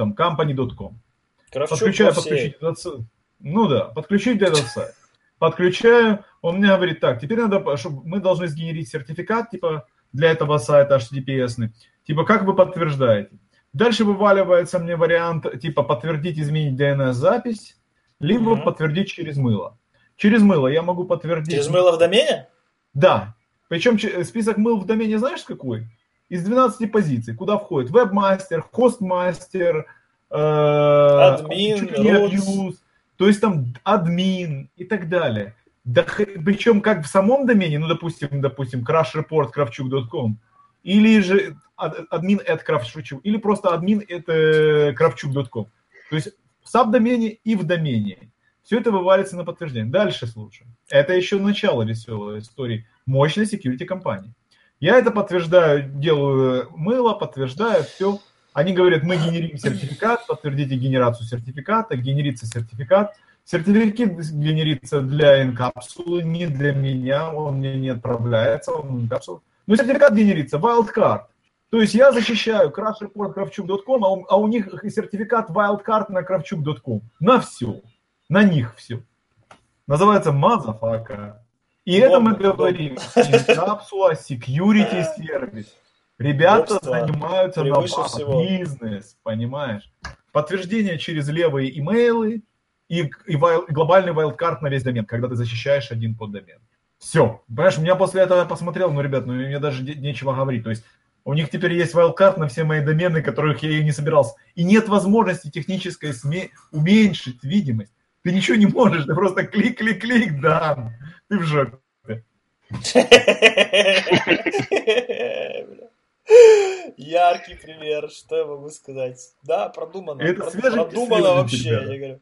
Подключаю, подключить этот сайт. Ну да, подключить этот сайт. Подключаю, он мне говорит, так, теперь надо, чтобы мы должны сгенерить сертификат, типа, для этого сайта HTTPS, типа, как вы подтверждаете. Дальше вываливается мне вариант, типа, подтвердить, изменить DNS-запись, либо Мгм. подтвердить через мыло. Через мыло я могу подтвердить... Через мыло в домене? Да. Причем че- список мыл в домене знаешь какой? Из 12 позиций, куда входит вебмастер, хостмастер, э, Админ, чуть то есть там админ и так далее. Да, причем как в самом домене, ну, допустим, допустим, crashreport kravchuk.com, или же ад- админ at kravchuk, или просто админ at э, kravchuk.com. То есть в сабдомене и в домене. Все это вывалится на подтверждение. Дальше слушаем. Это еще начало веселой истории мощной security компании. Я это подтверждаю, делаю мыло, подтверждаю, все. Они говорят, мы генерим сертификат, подтвердите генерацию сертификата, генерится сертификат. Сертификат генерится для инкапсулы, не для меня, он мне не отправляется, он инкапсулы. Но сертификат генерится, wildcard. То есть я защищаю crashreport.kravchuk.com, а у, а у них сертификат wildcard на kravchuk.com. На все. На них все. Называется motherfucka. И это мы говорим. Incapsula Security Service. Ребята Удобство занимаются на бизнес, понимаешь? Подтверждение через левые имейлы и, и вайл- глобальный wildcard на весь домен, когда ты защищаешь один поддомен. Все. Понимаешь, у меня после этого я посмотрел, ну, ребят, ну, мне даже нечего говорить. То есть у них теперь есть вайлдкарт на все мои домены, которых я и не собирался. И нет возможности технической сме- уменьшить видимость. Ты ничего не можешь, ты просто клик-клик-клик, да. Ты в жоке. [LAUGHS] [LAUGHS] Яркий пример, что я могу сказать. Да, продумано. Это свежий- продумано свежий, вообще, ребята. я говорю.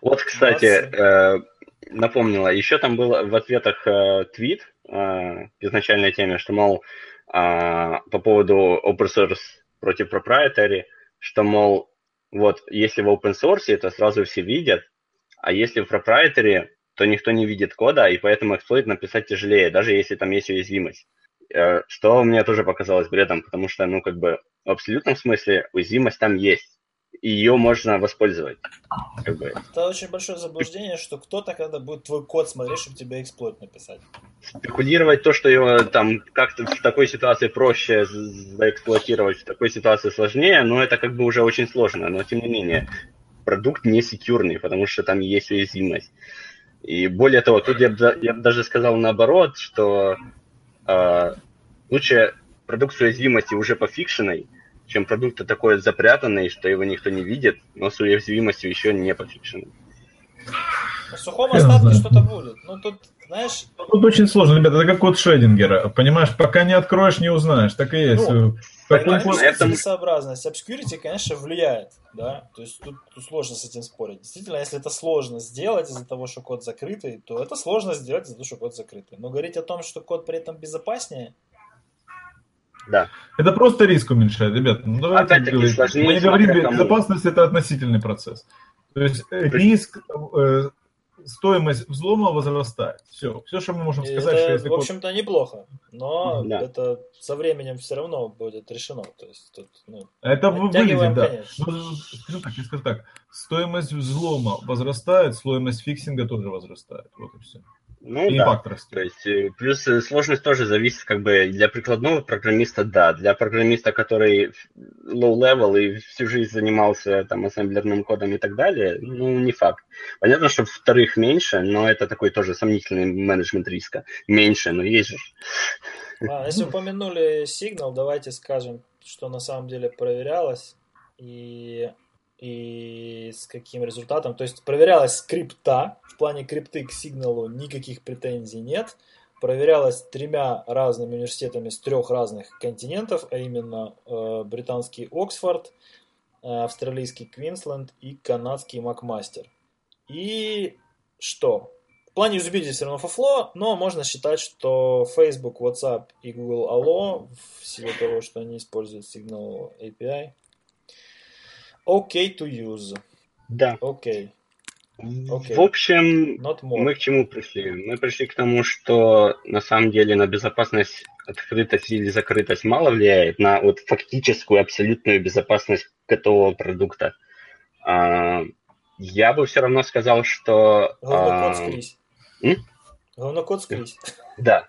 Вот, кстати, э, напомнила, еще там был в ответах э, твит э, к изначальной теме, что, мол, а, по поводу open source против proprietary, что, мол, вот если в open source, то сразу все видят, а если в proprietary, то никто не видит кода, и поэтому эксплойт написать тяжелее, даже если там есть уязвимость. Э, Что мне тоже показалось бредом, потому что, ну, как бы, в абсолютном смысле уязвимость там есть, и ее можно воспользовать. Как бы, Это очень большое заблуждение, что кто-то когда будет твой код смотреть, чтобы тебе эксплойт написать. спекулировать то, что его там как-то в такой ситуации проще заэксплуатировать, в такой ситуации сложнее, но это как бы уже очень сложно. Но тем не менее, продукт не секьюрный, потому что там есть уязвимость. И более того, тут я бы да- я бы даже сказал наоборот, что э, лучше продукт с уязвимостью уже пофикшенной, чем продукт такой запрятанный, что его никто не видит, но с уязвимостью еще не пофикшенной. На сухом остатке что-то будет. Ну тут, знаешь, Тут очень сложно, ребята, это как код Шреддингера. Понимаешь, пока не откроешь, не узнаешь. Так и есть. Ну, это- целесообразность. Obscurity, конечно, влияет, да, то есть тут, тут сложно с этим спорить. Действительно, если это сложно сделать из-за того, что код закрытый, то это сложно сделать из-за того, что код закрытый. Но говорить о том, что код при этом безопаснее, Да. Это просто риск уменьшает, ребят. Ну, давайте Опять-таки, говорить. сложнее Мы не говорим, безопасность это относительный процесс. То есть э, То риск, э, стоимость взлома возрастает. Все. Все, что мы можем и сказать, что это, если в код- общем-то, неплохо. Но Да. это со временем все равно будет решено. То есть тут, ну, Это вылезет, да. конец. Ну, скажу так, я скажу так. Стоимость взлома возрастает, стоимость фиксинга тоже возрастает. Вот и все. Ну И да. То есть, э, плюс э, сложность тоже зависит, как бы, для прикладного программиста, да. Для программиста, который low-level и всю жизнь занимался там ассемблерным кодом и так далее, ну, не факт. Понятно, что вторых меньше, но это такой тоже сомнительный менеджмент риска. Меньше, но есть же. А, если упомянули сигнал, давайте скажем, что на самом деле проверялось и, и с каким результатом. То есть проверялась скрипта, в плане крипты к сигналу никаких претензий нет. Проверялась тремя разными университетами с трех разных континентов, а именно э, британский Оксфорд, э, австралийский Квинсленд и канадский Макмастер. И что? В плане юзабилити все равно фуфло, но можно считать, что Facebook, WhatsApp и Google Allo, в силу того, что они используют Signal API, okay to use. Да. Окей. Окей. В общем. Мы к чему пришли? Мы пришли к тому, что на самом деле на безопасность, открытость или закрытость мало влияет на вот фактическую абсолютную безопасность готового продукта. А, я бы все равно сказал, что... Говнокод а, скрізь. м? Говнокод скрізь. да,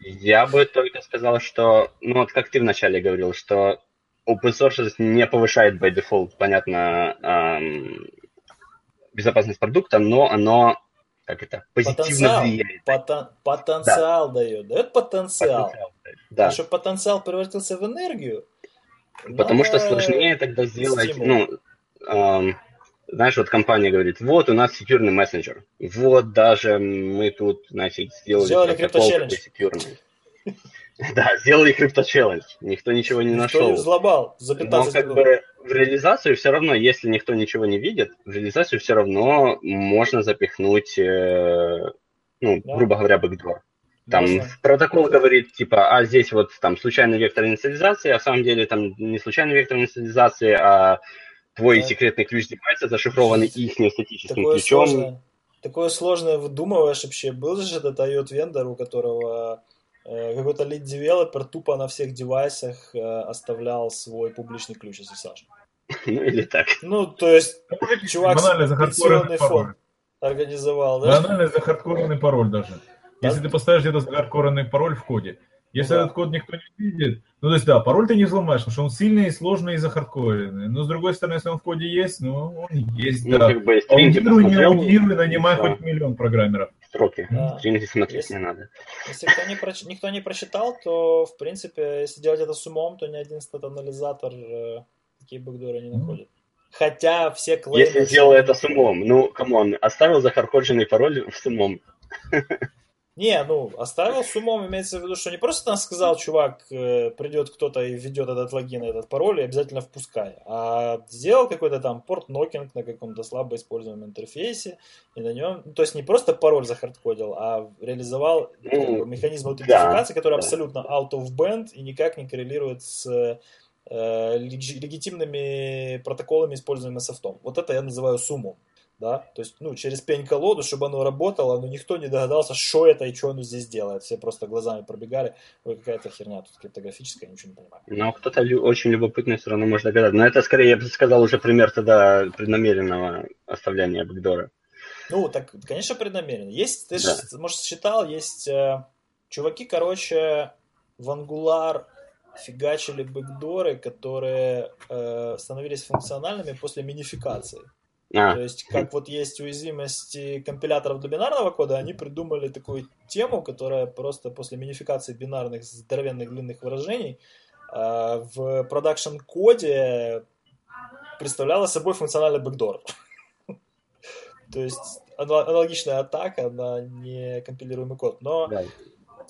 я бы только сказал, что, ну вот как ты вначале говорил, что open source не повышает by default, понятно, ам, безопасность продукта, но оно, как это, позитивно Потенциал. влияет. Потен- потенциал дает. Дает потенциал. Потенциал, Да. А чтобы потенциал превратился в энергию, Потому что сложнее тогда сделать, стимул. ну, ам, знаешь, вот компания говорит, вот у нас секьюрный мессенджер, вот даже мы тут, значит, сделали Сделали протокол секьюрный. [LAUGHS] Да, сделали крипто-челлендж, никто ничего не Никто нашел. не взлобал за Но 15 как секунд. бы в реализацию все равно, если никто ничего не видит, в реализацию все равно можно запихнуть, э, ну, Да. грубо говоря, бэкдор. Там Можно. протокол говорит, типа, а здесь вот там случайный вектор инициализации, а в самом деле там не случайный вектор инициализации, а твой Да. секретный ключ девайса зашифрованный их статическим Такое ключом. сложное, такое сложное выдумываешь вообще. Был же этот IoT вендор, у которого какой-то лид-девелопер тупо на всех девайсах э, оставлял свой публичный ключ SSH. [LAUGHS] Ну или так. Ну, то есть, чувак пенсионный пароль. фонд организовал, да? Банально захардкоренный пароль даже. Если ты поставишь где-то захардкоренный пароль в коде, если да. этот код никто не видит, ну то есть да, пароль ты не взломаешь, потому что он сильный, и сложный и захардкоренный. Но с другой стороны, если он в коде есть, ну он есть, Ну, да. как бы Аудируй, не аудируй, нанимай да, хоть миллион программеров. Строки. Да. Стринги смотреть Если- не надо. Если кто не проч- никто не прочитал, то, в принципе, если делать это с умом, то ни один стат-анализатор э, такие бэкдоры не находит. Хотя все клеймы... Если сделал это с умом, ну, come on, оставил захардкодженный пароль с умом. [LAUGHS] Не, ну, оставил с умом, имеется в виду, что не просто там сказал, чувак, э, придет кто-то и введет этот логин, этот пароль, и обязательно впускай. А сделал какой-то там port knocking на каком-то слабо используемом интерфейсе, и на нем, ну, то есть не просто пароль захардкодил, а реализовал Ну, как бы, механизм аутентификации, который да. абсолютно out of band и никак не коррелирует с э, леги- легитимными протоколами, используемыми софтом. Вот это я называю сумму. Да? То есть, ну, через пень-колоду, чтобы оно работало, но никто не догадался, что это и что оно здесь делает. Все просто глазами пробегали, ой, какая-то херня тут криптографическая, ничего не понимаю. Но кто-то лю- очень любопытный все равно может догадаться. Но это скорее, я бы сказал, уже пример тогда преднамеренного оставляния бэкдора. Ну, так, конечно, преднамеренно. Есть, ты Да. же, может, считал, есть э, чуваки, короче, в Angular фигачили бэкдоры, которые э, становились функциональными после минификации. А, То есть, как вот есть уязвимости компиляторов для бинарного кода, они придумали такую тему, которая просто после минификации бинарных здоровенных длинных выражений э, в продакшн-коде представляла собой функциональный бэкдор. [LAUGHS] То есть, анал- аналогичная атака на некомпилируемый код. Но да.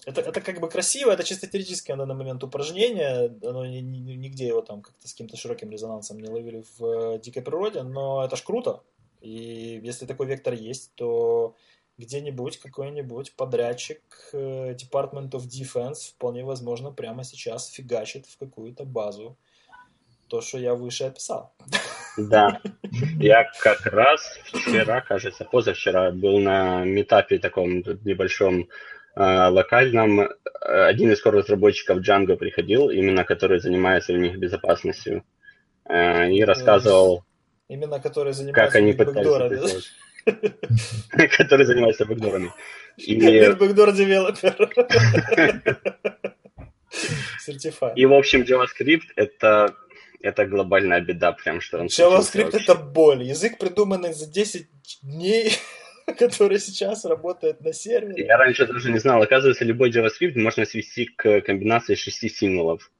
Это, это как бы красиво, это чисто теоретическое на данный момент упражнение, оно ни- ни- нигде его там как-то с каким-то широким резонансом не ловили в э, дикой природе, но это ж круто. И если такой вектор есть, то где-нибудь какой-нибудь подрядчик э, Department of Defense вполне возможно прямо сейчас фигачит в какую-то базу то, что я выше описал. Да. [LAUGHS] Я как раз вчера, кажется, позавчера был на метапе таком небольшом локальном. Э, Один из разработчиков Django приходил, именно который занимается у них безопасностью, э, и рассказывал, Именно которые занимаются как они пытались [LAUGHS] который занимается бэкдорами. Developer. [LAUGHS] Certified. [LAUGHS] и, в общем, JavaScript это, это глобальная беда, прям что он JavaScript это боль. Язык, придуманный за 10 дней, [LAUGHS] который сейчас работает на сервере. Я раньше даже не знал, оказывается, любой JavaScript можно свести к комбинации шести символов.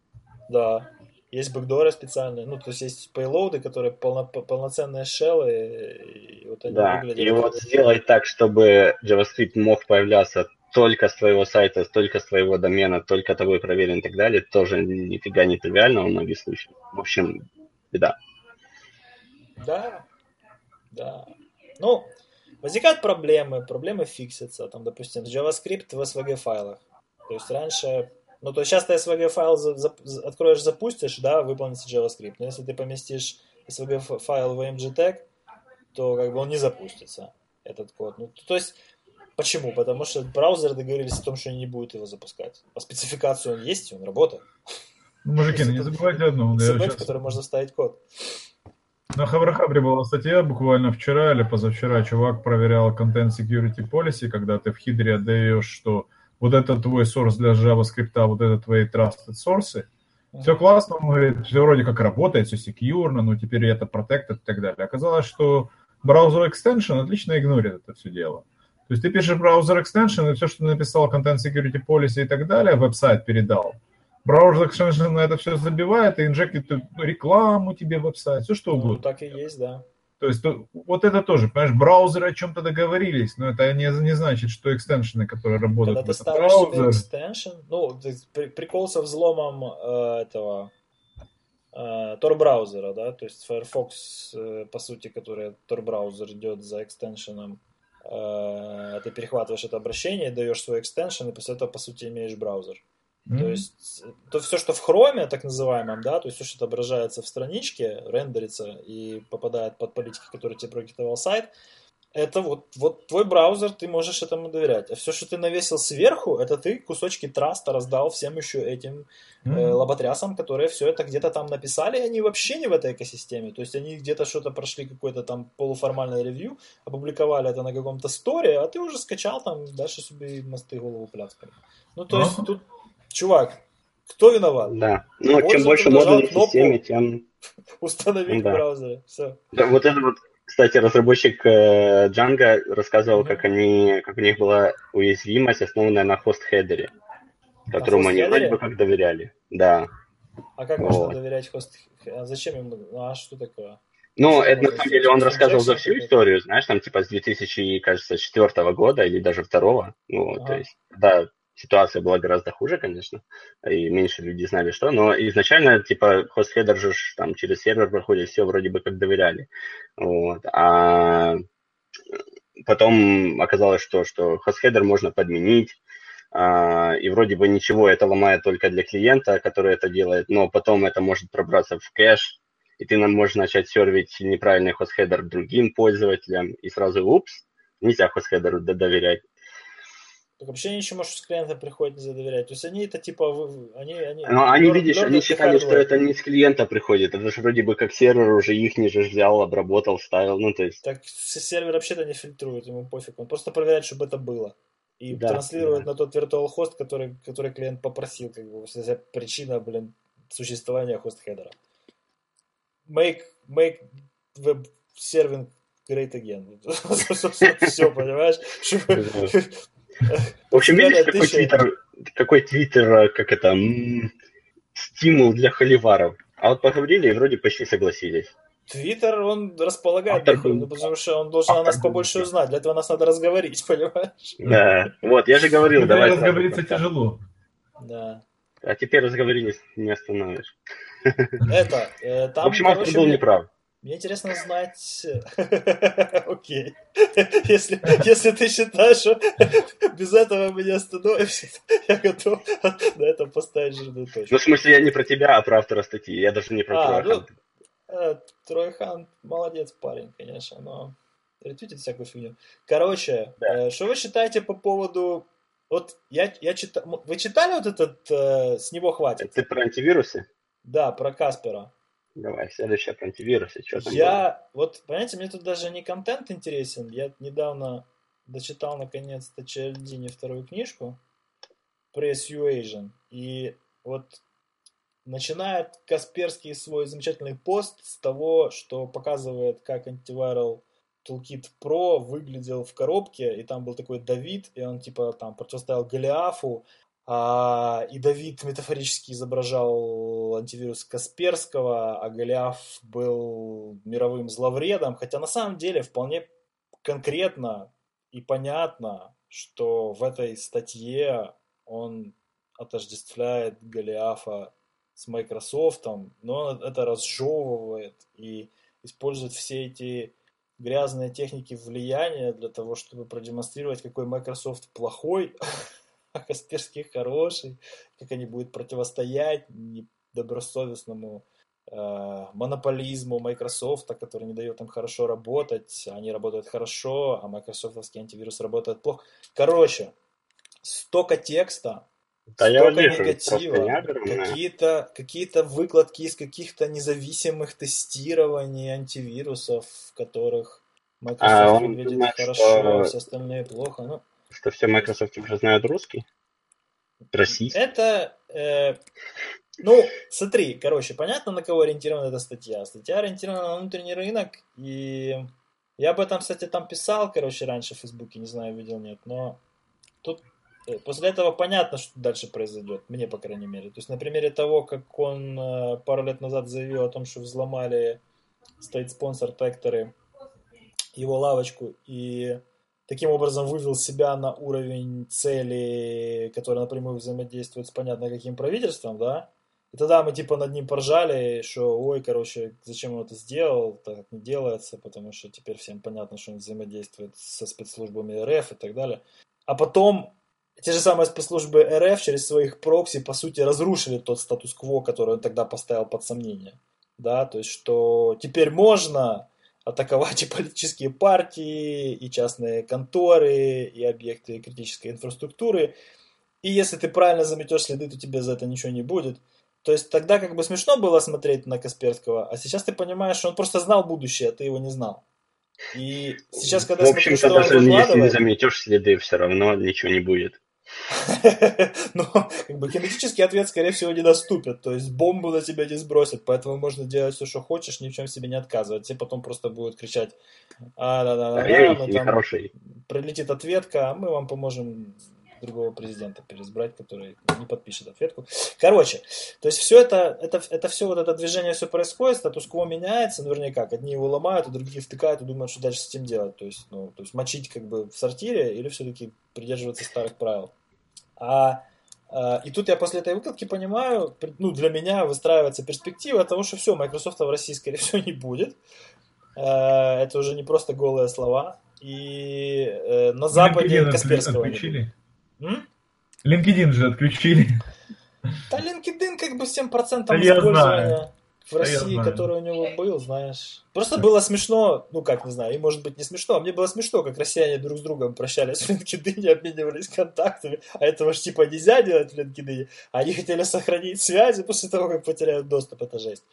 Да. Есть бэкдоры специальные. Ну, то есть есть пейлоуды, которые полно- полноценные шеллы. И вот они Да, выглядят. и вот сделать так, чтобы JavaScript мог появляться только с твоего сайта, только с твоего домена, только тобой проверен и так далее, тоже нифига не тривиально во многих случаях. В общем, беда. Да, да. Ну, возникают проблемы, проблемы фиксятся. Там, допустим, JavaScript в SVG файлах. То есть раньше, ну, то есть сейчас ты SVG файл за- за- откроешь, запустишь, да, выполнится JavaScript. Но если ты поместишь SVG файл в MGTag, то как бы он не запустится, этот код. Ну, то есть, почему? Потому что браузеры договорились о том, что они не будут его запускать. По спецификации он есть, и он работает. Ну, мужики, ну не забывайте одно. CMake, в который можно вставить код. На Хабрахабре была статья буквально вчера или позавчера. Чувак проверял Content Security Policy, когда ты в хидре отдаешь, что вот это твой source для JavaScript, а вот это твои trusted sources. Все классно, он говорит, все вроде как работает, все секьюрно, но теперь это protected и так далее. Оказалось, что браузер extension отлично игнорит это все дело. То есть ты пишешь браузер extension, и все, что ты написал, Content Security Policy и так далее, веб-сайт передал. Браузер extension на это все забивает и инжектит рекламу тебе в веб-сайт, все что Ну, угодно. так и есть, да. То есть то- вот это тоже, понимаешь, браузеры о чем-то договорились, но это не, не значит, что экстеншены, которые работают Когда в ты ставишь себе браузере, экстеншн, ну, прикол со взломом э, этого э, Tor-браузера, да, то есть Firefox, э, по сути, который Tor-браузер идет за экстеншеном, э, ты перехватываешь это обращение, даешь свой экстеншн, и после этого, по сути, имеешь браузер. М, То есть то все, что в хроме, так называемом, да, то есть все, что отображается в страничке, рендерится и попадает под политики, которые тебе прокитовал сайт, это вот, вот твой браузер, ты можешь этому доверять. А все, что ты навесил сверху, это ты кусочки траста раздал всем еще этим м. э, лоботрясам, которые все это где-то там написали, и они вообще не в этой экосистеме. То есть они где-то что-то прошли, какой-то там полуформальное ревью, опубликовали это на каком-то сторе, а ты уже скачал там, дальше себе мосты голову пляскали. Ну, то есть Ага. тут, чувак, кто виноват? Да. Ну, чем Пользователь больше нажал модулей в системе, тем... [LAUGHS] Установить Да. в браузере. Все. Да, вот это вот, кстати, разработчик э, Django рассказывал, как они, как у них была уязвимость, основанная на хост-хедере, которому они хост-хедере? вроде бы как доверяли. Да. А как можно Вот. доверять хост? А зачем ему? Ну, а что такое? Ну, Что это на можно самом деле он рассказывал за всю историю, знаешь, там типа с 2000, кажется, четвертого года или даже второго. Ну, Ага. то есть, да, ситуация была гораздо хуже, конечно, и меньше людей знали, что, но изначально, типа, host header же там через сервер проходит, все вроде бы как доверяли. Вот. А потом оказалось, что, что host header можно подменить, а, и вроде бы ничего, это ломает только для клиента, который это делает, но потом это может пробраться в кэш, и ты нам можешь начать сервить неправильный host header другим пользователям, и сразу, упс, нельзя host header у доверять. Так вообще ничего, что с клиента приходит, нельзя доверять. То есть они это типа, вы- они, они, Но они, learn- видишь, learn они считали, что это не с клиента приходит, это же вроде бы как сервер уже их же взял, обработал, ставил, ну, то есть, Так сервер вообще-то не фильтрует, ему пофиг. Он просто проверяет, чтобы это было. И Да, транслирует да. на тот virtual host, который, который клиент попросил. Как бы, вся причина, блин, существования host header а. Make, make web serving great again. [LAUGHS] Все, понимаешь? В общем, видишь, какой твиттер, какой твиттер, э, как это, стимул для холиваров. А вот поговорили и вроде почти согласились. Твиттер, он располагает, Автор потому что он должен о автор нас был побольше узнать. Для этого нас надо разговорить, [LAUGHS] понимаешь? Да, вот, я же говорил, Ну, давай. разговориться тяжело. Да. А теперь разговорились, не остановишь. Это, э, там, В общем, автор был мне- неправ. Мне интересно знать... [LAUGHS] Окей. Если, если ты считаешь, что без этого мы не остановимся, [LAUGHS] я готов на этом поставить жирную точку. Ну, в смысле, я не про тебя, а про автора статьи. Я даже не про А, Троя ну, э, Трой Хан молодец парень, конечно, но ретвитит всякую фигню. Короче, Да. э, что вы считаете по поводу... Вот я, я читал... Вы читали вот этот э, «С него хватит»? Ты про антивирусы? Да, про Каспера. Давай, следующее про антивирусы. Что там было? Я, вот, понимаете, мне тут даже не контент интересен. Я недавно дочитал наконец-то Челдини вторую книжку Press Asian. И вот начинает Касперский свой замечательный пост с того, что показывает, как антивирал Toolkit Pro выглядел в коробке, и там был такой Давид, и он типа там противостоял Голиафу, а, и Давид метафорически изображал антивирус Касперского, а Голиаф был мировым зловредом, хотя на самом деле вполне конкретно и понятно, что в этой статье он отождествляет Голиафа с Microsoft, но он это разжевывает и использует все эти грязные техники влияния для того, чтобы продемонстрировать, какой Microsoft плохой, [LAUGHS] [LAUGHS] а хороший, как они будут противостоять недобросовестному э, монополизму Microsoft, который не дает им хорошо работать. Они работают хорошо, а майкрософтовский антивирус работает плохо. Короче, столько текста, Да я столько вижу, негатива, какие-то какие выкладки из каких-то независимых тестирований антивирусов, в которых Microsoft А выглядит думает, хорошо, что- а все остальные плохо. Ну, Что все Microsoft уже знают русский? Российский? Это, э, ну, смотри, короче, понятно, на кого ориентирована эта статья. Статья ориентирована на внутренний рынок, и я об этом, кстати, там писал, короче, раньше в Фейсбуке, не знаю, видел, нет, но тут э, после этого понятно, что дальше произойдет, мне, по крайней мере. То есть на примере того, как он э, пару лет назад заявил о том, что взломали стоит спонсор Текторы, его лавочку, и таким образом вывел себя на уровень цели, который напрямую взаимодействует с понятно каким правительством, да, и тогда мы типа над ним поржали, что ой, короче, зачем он это сделал, так не делается, потому что теперь всем понятно, что он взаимодействует со спецслужбами РФ и так далее. А потом те же самые спецслужбы РФ через своих прокси, по сути, разрушили тот статус-кво, который он тогда поставил под сомнение. Да, то есть, что теперь можно атаковать и политические партии, и частные конторы, и объекты критической инфраструктуры. И если ты правильно заметешь следы, то тебе за это ничего не будет. То есть тогда как бы смешно было смотреть на Касперского, а сейчас ты понимаешь, что он просто знал будущее, а ты его не знал. И сейчас, когда В общем-то, даже если не заметешь следы, все равно ничего не будет. [LAUGHS] Но как бы кинетический ответ, скорее всего, недоступен. То есть бомбу на тебя не сбросят, поэтому можно делать все, что хочешь, ни в чем себе не отказывать. Тебе потом просто будут кричать, а, да, да, да, Эй, мы там нехороший. прилетит ответка, а мы вам поможем другого президента переизбрать, который не подпишет ответку. Короче, то есть все это, это, это все вот это движение все происходит, статус-кво меняется, наверняка, одни его ломают, а другие втыкают и думают, что дальше с этим делать. То есть, ну, то есть мочить как бы в сортире или все-таки придерживаться старых правил. А, а, и тут я после этой выкладки понимаю, ну, для меня выстраивается перспектива того, что все, Microsoft в России, скорее всего, не будет. Э, Это уже не просто голые слова. И э, на Западе LinkedIn Касперского отключили. М? LinkedIn же отключили. Да, LinkedIn как бы 7% Да я использования знаю. В Да России, знаю. который у него был, знаешь. Просто было смешно, ну как, не знаю, и может быть не смешно, а мне было смешно, как россияне друг с другом прощались в LinkedIn, [LAUGHS] обменивались контактами, а этого ж типа нельзя делать в LinkedIn, а они хотели сохранить связи после того, как потеряют доступ, это жесть.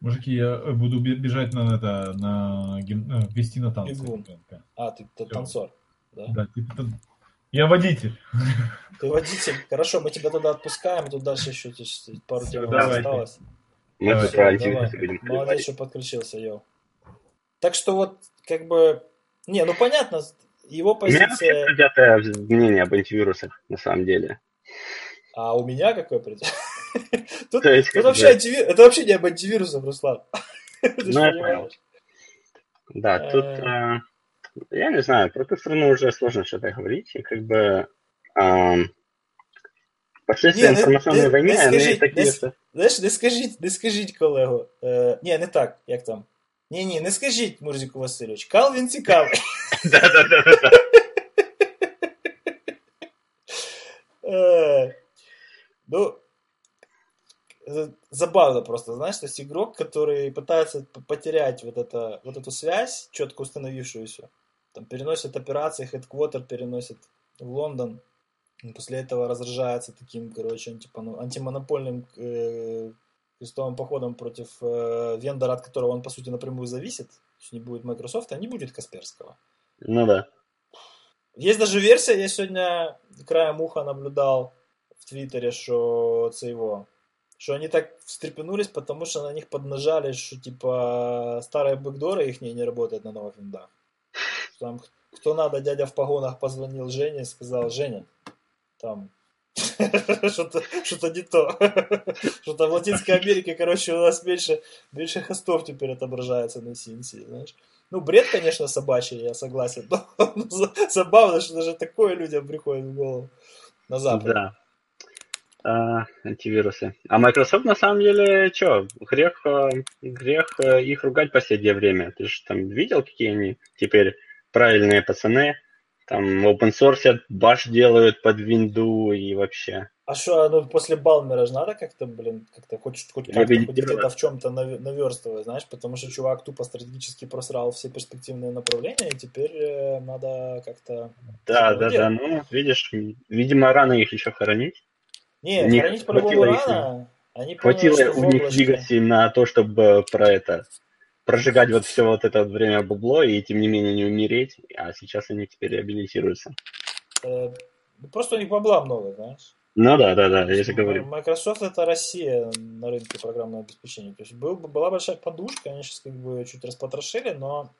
Мужики, я буду бе- бежать на это, на гим- э, вести на танцы. Бегун. А, ты, ты танцор, да? Да, типа там- Я водитель. Ты водитель. Хорошо, мы тебя тогда отпускаем, тут дальше еще то есть, пару тем осталось. Мы Давай, тут про давай. Молодец, что подключился, йоу. Так что вот, как бы... Не, ну понятно, его У меня вообще позиция... мнение об антивирусах, на самом деле. А у меня какое предвзятое? [LAUGHS] Тут, есть, вообще антивирус... Это вообще не об антивирусах, Руслан. [LAUGHS] Ну, я понимаешь. Да, тут, Э. э, я не знаю, про ту страну уже сложно что-то говорить, и как бы эм, последствия Не, ну, информационной не- войны, не они скажіть, такі, не с- що... Знаєш, не скажіть, не скажіть, колего. Е, ні, не так, як там. Ні, ні, не скажіть, Мурзіку Васильович. Кал він цікавий. [LAUGHS] Да-да-да-да. Э, Ну, э, забавно просто, знаешь, то есть игрок, который пытается п- потерять вот, это, вот эту связь, четко установившуюся, там переносит операции, хедквотер переносит в Лондон, после этого разражается таким, короче, антипано- антимонопольным э, крестовым походом против э, вендора, от которого он, по сути, напрямую зависит, то есть не будет Microsoft, а не будет Касперского. Ну да. Есть даже версия, я сегодня краем уха наблюдал в Твиттере, что це его, что они так встрепенулись, потому что на них поднажали, что типа старые бэкдоры их не, не работают на новых виндах. Там кто надо, дядя в погонах позвонил Жене и сказал, Женя, там [LAUGHS] что-то что не то. [LAUGHS] Что-то в Латинской Америке, короче, у нас меньше, меньше хостов теперь отображается на CNC, знаешь. Ну, бред, конечно, собачий, я согласен, [LAUGHS] но забавно, что даже такое людям приходит в голову на Запад. Да. А, антивирусы. А Microsoft на самом деле, что, грех, э, грех э, их ругать в последнее время. Ты же там видел, какие они теперь правильные пацаны? Там open source баш делают под винду и вообще. А что, ну, после Балмера же надо как-то, блин, как-то хоть, хоть как-то, хоть где-то в чем-то наве- наверстывать, знаешь, потому что чувак тупо стратегически просрал все перспективные направления, и теперь э, надо как-то... Да, да, делать? да. Ну, видишь, видимо, рано их еще хоронить. Не, Не хранить по-любому хватило их, рано. Они Хватило у них двигаться на то, чтобы про это прожигать вот все вот это вот время бабло и тем не менее не умереть, а сейчас они теперь реабилитируются. э, просто у них бабла много, знаешь. Ну да, да, да, я же говорю. Microsoft это Россия на рынке программного обеспечения. То есть был, была большая подушка, они сейчас как бы чуть распотрошили, но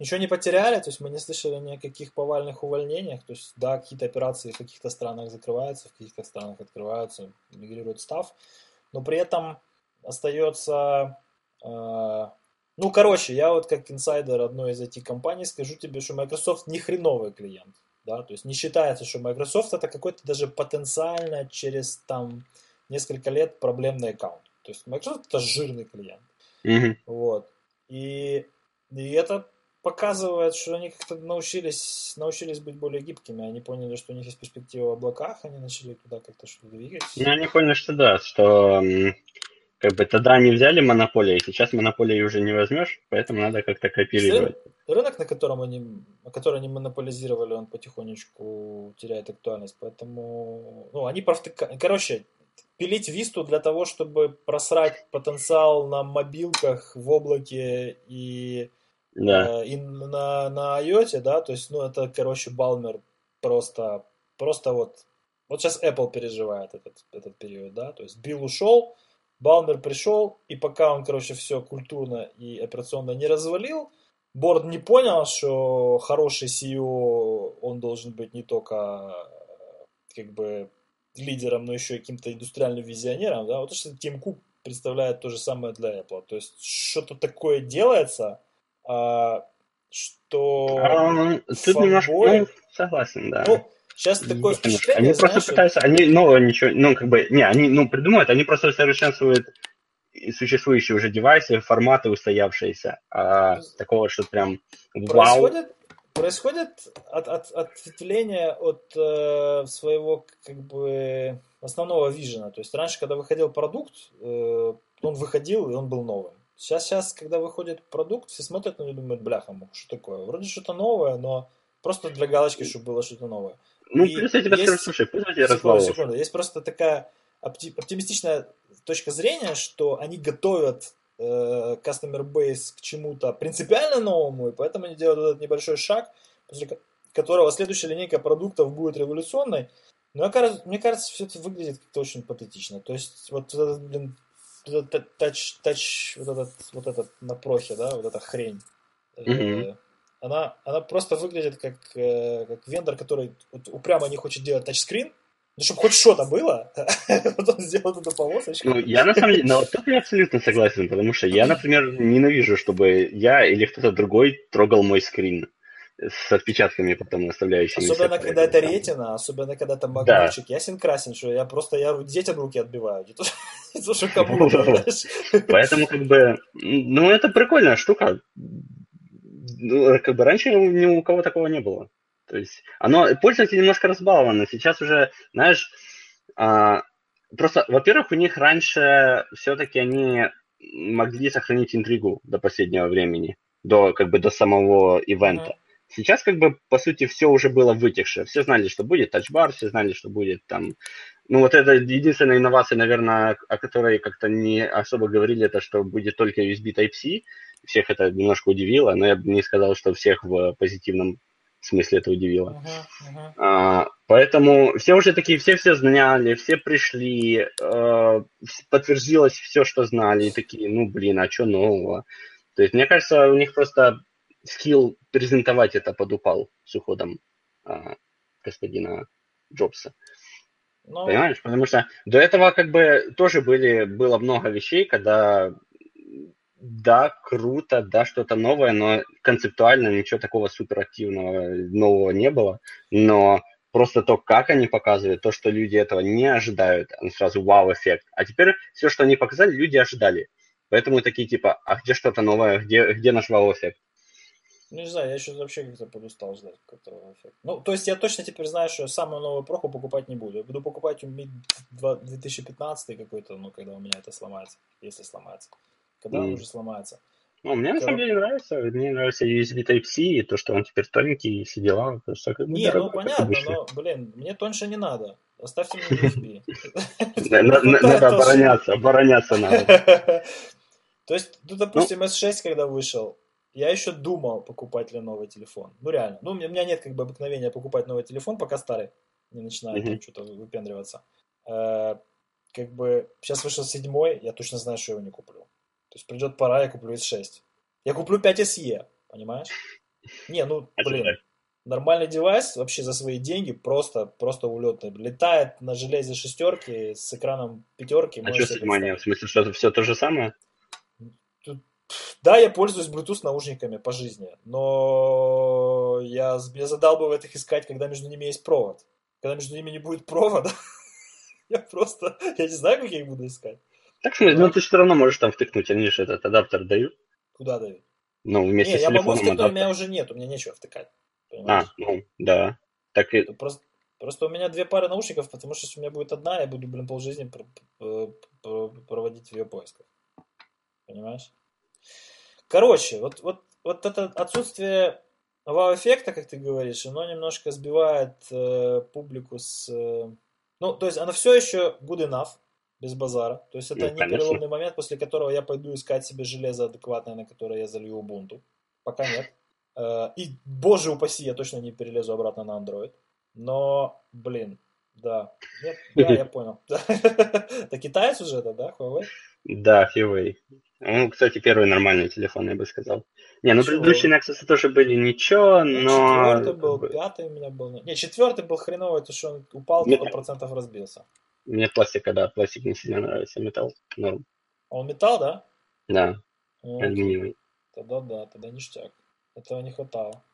ничего не потеряли, то есть мы не слышали ни о каких повальных увольнениях. То есть, да, какие-то операции в каких-то странах закрываются, в каких-то странах открываются, мигрирует став, но при этом остается... э, ну, короче, я вот как инсайдер одной из IT-компаний скажу тебе, что Microsoft не хреновый клиент. Да? То есть не считается, что Microsoft это какой-то даже потенциально через там несколько лет проблемный аккаунт. То есть Microsoft это жирный клиент. Мгм. Вот. И, и это показывает, что они как-то научились, научились быть более гибкими. Они поняли, что у них есть перспектива в облаках, они начали туда как-то что-то двигать. Ну, они поняли, что да, что как бы тогда они взяли монополию, и сейчас монополии уже не возьмешь, поэтому надо как-то кооперировать. Рынок, на котором они, который они монополизировали, он потихонечку теряет актуальность. Поэтому, ну, они провтыкают. Короче, пилить Висту для того, чтобы просрать потенциал на мобилках в облаке и, Да. э, и на, на iOS, да, то есть, ну, это, короче, Балмер просто, просто вот, вот сейчас Apple переживает этот, этот период, да, то есть Билл ушел, Балмер пришел, и пока он, короче, все культурно и операционно не развалил, Борд не понял, что хороший CEO, он должен быть не только э, как бы лидером, но еще и каким-то индустриальным визионером, да, вот что Тим Кук представляет то же самое для Apple. То есть что-то такое делается, а, что... Ну, Тут немножко, ну, согласен, да. Ну, сейчас такое впечатление, Они просто знаешь, пытаются, они нового ничего, ну, как бы, не, они, ну, придумают, они просто усовершенствуют и существующие уже девайсы, форматы устоявшиеся, а такого, что прям вау. происходит, происходит от, от, ответвление от э, своего как бы основного вижена. То есть раньше, когда выходил продукт, э, он выходил и он был новым. Сейчас, сейчас, когда выходит продукт, все смотрят на него и думают, бляха, что такое? Вроде что-то новое, но просто для галочки, чтобы было что-то новое. Ну, И плюс я тебе есть- скажу, слушай, пусть я тебе Секунду, секунду. Есть просто такая опти- оптимистичная точка зрения, что они готовят э, customer base к чему-то принципиально новому, и поэтому они делают этот небольшой шаг, после ко- которого следующая линейка продуктов будет революционной. Но я кажется- мне кажется, все это выглядит как-то очень патетично. То есть вот этот, блин, вот этот тач, тач, вот этот, вот этот на прохе, да, вот эта хрень. Мгм. Она, она просто выглядит как, э, как вендор, который вот упрямо не хочет делать тачскрин, ну, чтобы хоть что-то было, потом сделал эту полосочку. Ну, я на самом деле, ну, вот тут я абсолютно согласен, потому что я, например, ненавижу, чтобы я или кто-то другой трогал мой скрин с отпечатками потом оставляющимися. Особенно, когда это ретина, особенно, когда там магнитчик ясен красен, что я просто, я детям руки отбиваю, не то, [LAUGHS] не то, что кому-то, [LAUGHS] знаешь. Поэтому, как бы, ну, это прикольная штука. Ну, как бы раньше ни у кого такого не было. То есть, оно, пользователь немножко разбалованы. Сейчас уже, знаешь, а, просто, во-первых, у них раньше все-таки они могли сохранить интригу до последнего времени, до, как бы, до самого ивента. Мгм. Сейчас, как бы, по сути, все уже было вытекшее. Все знали, что будет тачбар, все знали, что будет там ну вот это единственная инновация, наверное, о которой как-то не особо говорили, это что будет только USB Type-C. Всех это немножко удивило, но я бы не сказал, что всех в позитивном смысле это удивило. Мгм, мгм. А, поэтому все уже такие, все все знали, все пришли, э, подтвердилось все, что знали, и такие, ну блин, а что нового? То есть, мне кажется, у них просто скилл презентовать это подупал с уходом а, господина Джобса. Ну, Понимаешь? Потому что до этого как бы тоже были, было много вещей, когда да, круто, да, что-то новое, но концептуально ничего такого суперактивного нового не было. Но просто то, как они показывают, то, что люди этого не ожидают, сразу вау-эффект. А теперь все, что они показали, люди ожидали. Поэтому такие типа, а где что-то новое, где, где наш вау-эффект? Ну, не знаю, я еще вообще как-то подустал ждать какого эффекта. Ну, то есть я точно теперь знаю, что я самую новую проху покупать не буду. Я буду покупать Mi 2 2015 какой-то, ну, когда у меня это сломается, если сломается. Когда он Мгм. уже сломается. Ну, мне на самом деле нравится. Мне нравится USB Type-C, и то, что он теперь тоненький, и все дела. Бы Не, ну понятно, но, блин, мне тоньше не надо. Оставьте мне USB. [LAUGHS] На- на- на- Надо [LAUGHS] обороняться, обороняться надо. [LAUGHS] То есть, ну, допустим, S6, когда вышел, я еще думал, покупать ли новый телефон. Ну, реально. Ну, у меня нет как бы обыкновения покупать новый телефон, пока старый не начинает Мгм. что-то выпендриваться. Э, Как бы сейчас вышел седьмой, я точно знаю, что я его не куплю. То есть придет пора, я куплю S6. Я куплю 5 SE, понимаешь? Не, ну, А блин, нормальный девайс вообще за свои деньги просто, просто улетный. Летает на железе шестерки с экраном пятерки. А что седьмой. В смысле, что все то же самое? Да, я пользуюсь Bluetooth наушниками по жизни, но я, я задалбывает их искать, когда между ними есть провод. Когда между ними не будет провода, [LAUGHS] я просто, я не знаю, как я их буду искать. Так в смысле, ну ты все равно можешь там втыкнуть, они же этот адаптер дают. Куда дают? Ну, вместе Не, с я могу телефоном втыкнуть, у меня уже нет, у меня нечего втыкать. А, Понимаешь? ну, да. Так и... Просто, просто у меня две пары наушников, потому что если у меня будет одна, я буду, блин, полжизни пр- пр- пр- проводить в ее поисках. Понимаешь? Короче, вот, вот, вот это отсутствие вау-эффекта, как ты говоришь, оно немножко сбивает э, публику с... э, ну, то есть оно все еще good enough, без базара. То есть это Ну, не конечно. переломный момент, после которого я пойду искать себе железо адекватное, на которое я залью Ubuntu. Пока нет. Э, И, боже упаси, я точно не перелезу обратно на Android. Но, блин, да. Нет, да, я [LAUGHS] понял. [LAUGHS] Это китаец уже это, да, Huawei? Да, Huawei. Ну, кстати, первый нормальный телефон, я бы сказал. Не, ну Чего? предыдущие Nexus тоже были ничего, но... Четвертый был, пятый у меня был. Не, четвертый был хреновый, то что он упал, Нет. сто процентов разбился. Мне пластика, да, пластик не сильно нравится, металл, норм. А он металл, да? Да, Ну, алюминиевый. Тогда да, тогда ништяк. Этого не хватало.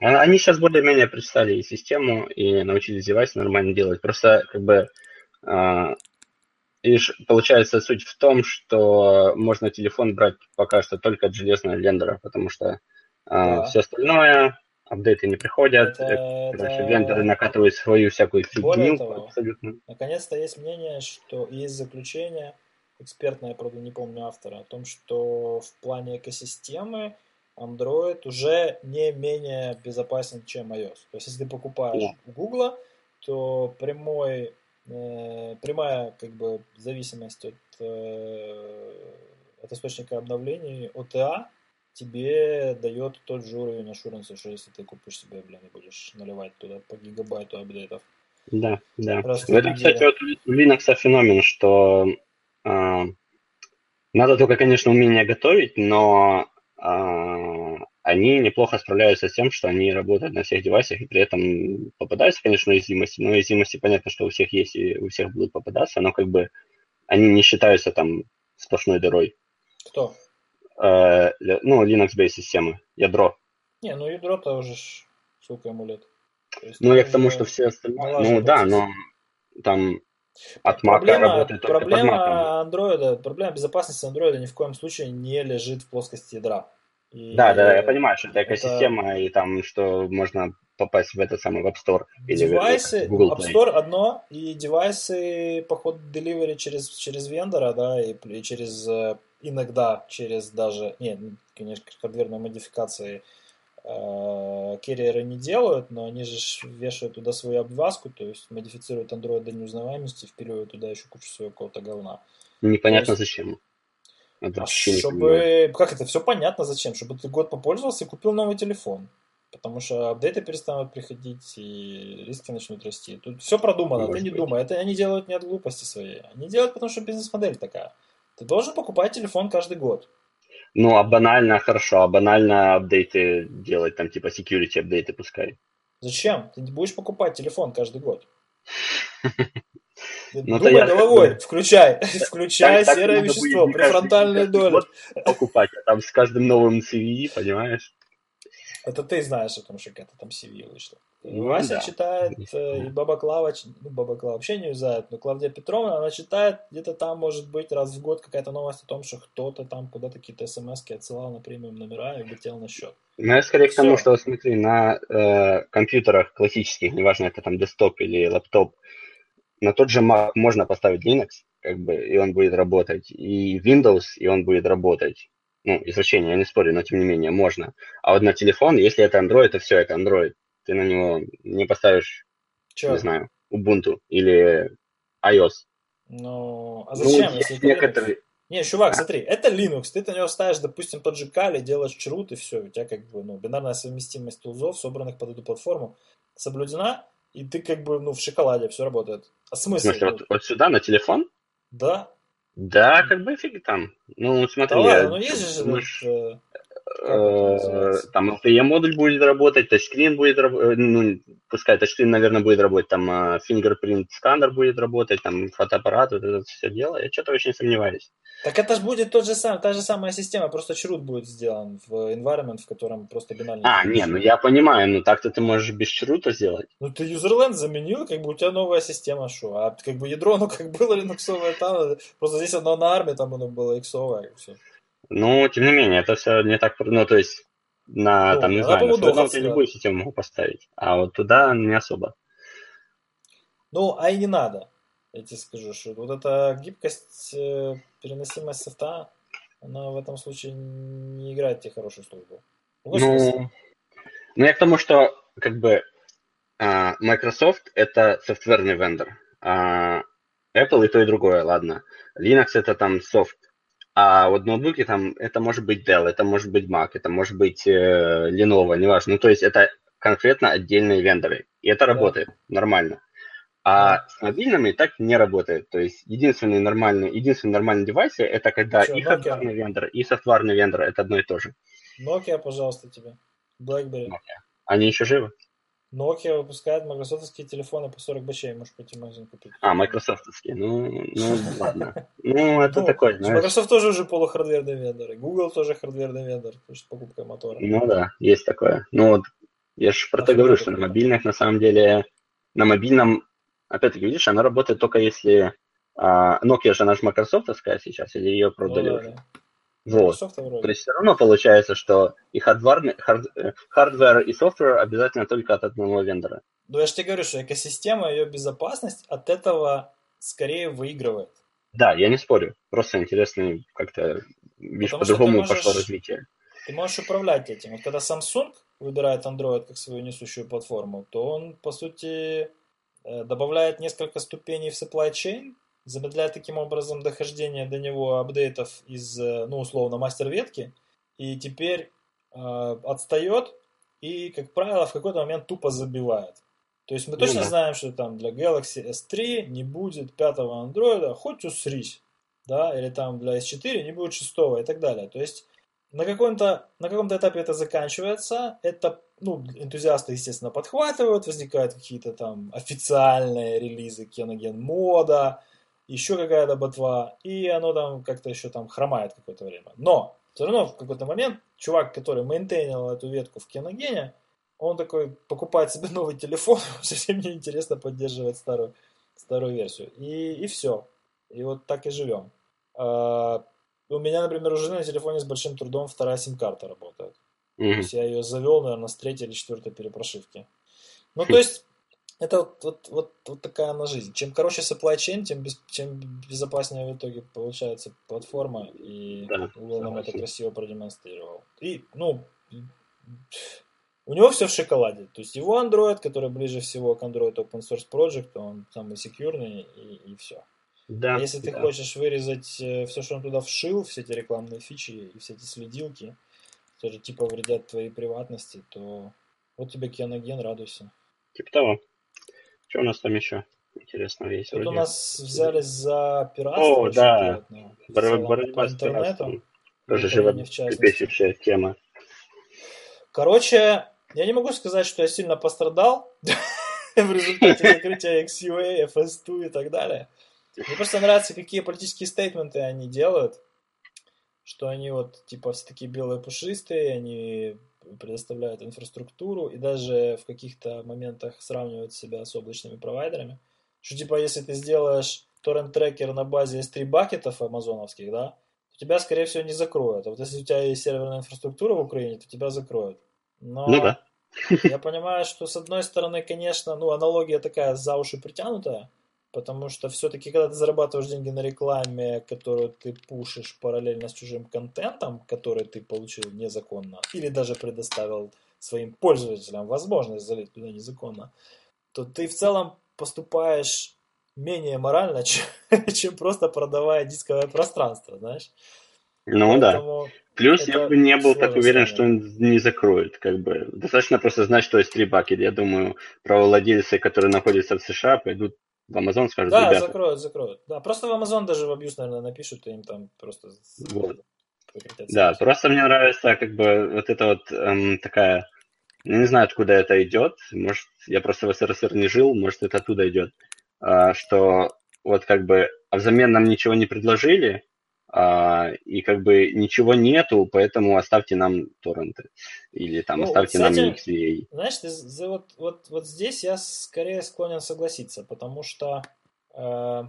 А- Они сейчас более-менее представили и систему, и научились девайс нормально делать. Просто, как бы, а, лишь получается суть в том, что можно телефон брать пока что только от железного вендора, потому что Да. все остальное, апдейты не приходят, Это- э, короче, это- вендоры накатывают свою всякую Более фигню того, абсолютно. Наконец-то есть мнение, что и есть заключение экспертное, правда не помню автора, о том, что в плане экосистемы Android уже не менее безопасен, чем iOS. То есть, если ты покупаешь у Google, то прямой, э, прямая как бы зависимость от, э, от источника обновлений OTA тебе дает тот же уровень ашуранса, что если ты купишь себе, блин, и будешь наливать туда по гигабайту апдейтов. Да, да. Раз в этом, кстати, вот у Linux феномен, что а, надо только, конечно, умение готовить, но а, они неплохо справляются с тем, что они работают на всех девайсах, и при этом попадаются, конечно, уязвимости, но уязвимости понятно, что у всех есть, и у всех будут попадаться, но как бы они не считаются там сплошной дырой. Кто? Э, ну, Linux-based системы, ядро. Не, ну ядро-то уже ж, сколько ему лет. Есть Ну, я к тому, что все остальные... Ну, да, процесс. но там от Mac Проблема, работает Mac. проблема андроида, проблема безопасности андроида ни в коем случае не лежит в плоскости ядра. И Да, да, я понимаю, что это это- экосистема, и там, что можно попасть в этот самый в App Store или Девайсы, в Google App Play. Store одно, и девайсы по ходу delivery через, через вендора, да, и, и через э, иногда через даже, нет, конечно, хардверные модификации э, керриеры не делают, но они же вешают туда свою обвязку, то есть модифицируют Android до неузнаваемости, впиливают туда еще кучу своего какого-то говна. Непонятно есть- зачем. Это понимаю. чтобы... Как это? Все понятно зачем. Чтобы ты год попользовался и купил новый телефон. Потому что апдейты перестанут приходить и риски начнут расти. Тут все продумано, Может ты не быть. думай. Это они делают не от глупости своей. Они делают, потому что бизнес-модель такая. Ты должен покупать телефон каждый год. Ну, а банально хорошо, а банально апдейты делать, там, типа, security апдейты пускай. Зачем? Ты не будешь покупать телефон каждый год. [LAUGHS] Ну, Думай я- головой, включай, [LAUGHS] включай Так- так серое будет вещество, каждый- префронтальная доля. покупать, а там с каждым новым CVE, понимаешь? Это ты знаешь о том, что какая-то там CV вышла. Ну, Вася да. читает, э, и Баба Клава, ну, Баба Клава вообще не юзает, но Клавдия Петровна, она читает, где-то там, может быть, раз в год какая-то новость о том, что кто-то там куда-то какие-то смс отсылал на премиум номера и летел на счет. Ну, я скорее к тому, что, смотри, на э, компьютерах классических, неважно, это там десктоп или лаптоп, на тот же Mac можно поставить Linux, как бы, и он будет работать, и Windows, и он будет работать. Ну, извращение, я не спорю, но тем не менее, можно. А вот на телефон, если это Android, то все, это Android. Ты на него не поставишь, Че? не знаю, Ubuntu или iOS. Ну, а Ну, зачем, есть если некоторые... Не, чувак, смотри, это Linux, ты на него ставишь, допустим, тот же Kali, делаешь чрут, и все, у тебя как бы, ну, бинарная совместимость тулзов, собранных под эту платформу, соблюдена, и ты как бы, ну, в шоколаде, все работает. А В смысл? смысле, вот, вот сюда, на телефон? Да, Да, как бы фиг там. Ну, смотри, да ладно, ну есть же мы этот, э, это Э, называется? Там LTE-модуль будет работать, тачскрин будет работать, ну, пускай тачскрин, наверное, будет работать, там э, fingerprint сканер будет работать, там фотоаппарат, вот это все дело. Я что-то очень сомневаюсь. Так это же будет тот же сам, та же самая система, просто чрут будет сделан в environment, в котором просто бинарный. А, не, ну я понимаю, ну так-то ты можешь без чрута сделать. Ну ты юзерленд заменил, как бы у тебя новая система, что? А как бы ядро, ну как было линуксовое там, просто здесь оно на армии, там оно было иксовое, и все. Ну, тем не менее, это все не так, ну, то есть, на, Ну, там, не знаю, на я да. любую систему могу поставить, а вот туда не особо. Ну, а и не надо. Я тебе скажу, что вот эта гибкость, э, переносимость софта, она в этом случае не играет тебе хорошую службу. Смысл. Ну, ну, я к тому, что как бы а, Microsoft это софтверный вендор, а Apple и то, и другое, ладно. Linux это там софт, а вот ноутбуки там это может быть Dell, это может быть Mac, это может быть э, Lenovo, неважно. Ну, то есть это конкретно отдельные вендоры, и это работает нормально. А с мобильными так не работает. То есть единственный нормальный, единственный нормальный девайс это когда Чё, и Nokia? хардварный вендор, и софтварный вендор это одно и то же. Nokia, пожалуйста, тебе. BlackBerry. Они еще живы? Nokia выпускает майкрософтовские телефоны по 40 бачей, можешь пойти в магазин купить. А, майкрософтовские. Ну, ну [LAUGHS] ладно. Ну, это Ну, такой, знаешь. Microsoft тоже уже полухардверный вендор, и Google тоже хардверный вендор, потому что покупка мотора. Ну да, есть такое. Ну вот, я же про то Охренеть говорю, что на мобильных, на самом деле, на мобильном, опять-таки, видишь, она работает только если... а, Nokia же она же майкрософтовская сейчас, или ее Ну продали да, уже? да. Вот. Microsoft То есть все равно получается, что и хардварный, hard, э, hardware, и software обязательно только от одного вендора. Ну я же тебе говорю, что экосистема, ее безопасность от этого скорее выигрывает. Да, я не спорю. Просто интересно, как-то, видишь, по-другому можешь- пошло развитие. Ты можешь управлять этим. Вот когда Samsung выбирает Android как свою несущую платформу, то он, по сути, добавляет несколько ступеней в supply chain, замедляет таким образом дохождение до него апдейтов из, э, ну, условно, мастер-ветки, и теперь э, отстает и, как правило, в какой-то момент тупо забивает. То есть мы Ну точно да. знаем, что там для Galaxy S3 не будет пятого андроида, хоть усрись, да, или там для S4 не будет шестого и так далее. То есть на каком-то, на каком-то этапе это заканчивается, это, ну, энтузиасты, естественно, подхватывают, возникают какие-то там официальные релизы Кеноген мода, еще какая-то ботва, и оно там как-то еще там хромает какое-то время. Но все равно в какой-то момент чувак, который мейнтейнил эту ветку в Кеногене, он такой покупает себе новый телефон, [LAUGHS] совсем не интересно поддерживать старую, старую версию. И, и все. И вот так и живем. У меня, например, у жены на телефоне с большим трудом вторая сим-карта работает. То Мгм. есть я ее завел, наверное, с третьей или четвертой перепрошивки. Ну, то есть, это вот, вот, вот, вот такая она жизнь. Чем короче supply chain, тем, без, чем безопаснее в итоге получается платформа. И Да, Google нам это красиво продемонстрировал. И, ну, у него все в шоколаде. То есть его Android, который ближе всего к Android Open Source Project, он самый секьюрный и, и все. Да. Если ты да. хочешь вырезать все, что он туда вшил, все эти рекламные фичи и все эти следилки, которые типа вредят твоей приватности, то вот тебе Кианоген, радуйся. Типа того. Что у нас там еще интересного есть? Тут вроде? у нас взялись за пиратство. О, да. Бор- борьба с пиратством. Тоже живописившая тема. Короче, я не могу сказать, что я сильно пострадал [LAUGHS] в результате закрытия XUA, FS2 и так далее. Мне просто нравится, какие политические стейтменты они делают, что они вот типа все такие белые пушистые, они предоставляют инфраструктуру и даже в каких-то моментах сравнивают себя с облачными провайдерами. Что типа если ты сделаешь торрент-трекер на базе S3 бакетов амазоновских, да, то тебя, скорее всего, не закроют. А вот если у тебя есть серверная инфраструктура в Украине, то тебя закроют. Но Ну да. я понимаю, что с одной стороны, конечно, ну, аналогия такая за уши притянутая, потому что все-таки, когда ты зарабатываешь деньги на рекламе, которую ты пушишь параллельно с чужим контентом, который ты получил незаконно, или даже предоставил своим пользователям возможность залить туда незаконно, то ты в целом поступаешь менее морально, [LAUGHS] чем, чем просто продавая дисковое пространство, знаешь? Ну да. Плюс я бы не был так уверен, что он не закроет. Как бы. Достаточно просто знать, что есть три бакет. Я думаю, правовладельцы, которые находятся в США, пойдут Amazon, скажут, Да, ребята, закроют, закроют. Да, просто в Amazon даже в абьюз, наверное, напишут, и им там просто Вот. Да, просто мне нравится как бы вот это вот эм, такая, я не знаю, откуда это идет, может, я просто в СССР не жил, может, это оттуда идет, а, что вот как бы а взамен нам ничего не предложили, и как бы ничего нету, поэтому оставьте нам торренты, или там Ну, оставьте вот с нам этим- XVA. Знаешь, ты за- вот, вот, вот здесь я скорее склонен согласиться, потому что, э,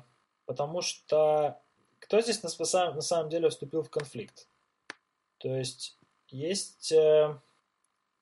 потому что кто здесь на, на самом деле вступил в конфликт? То есть есть э,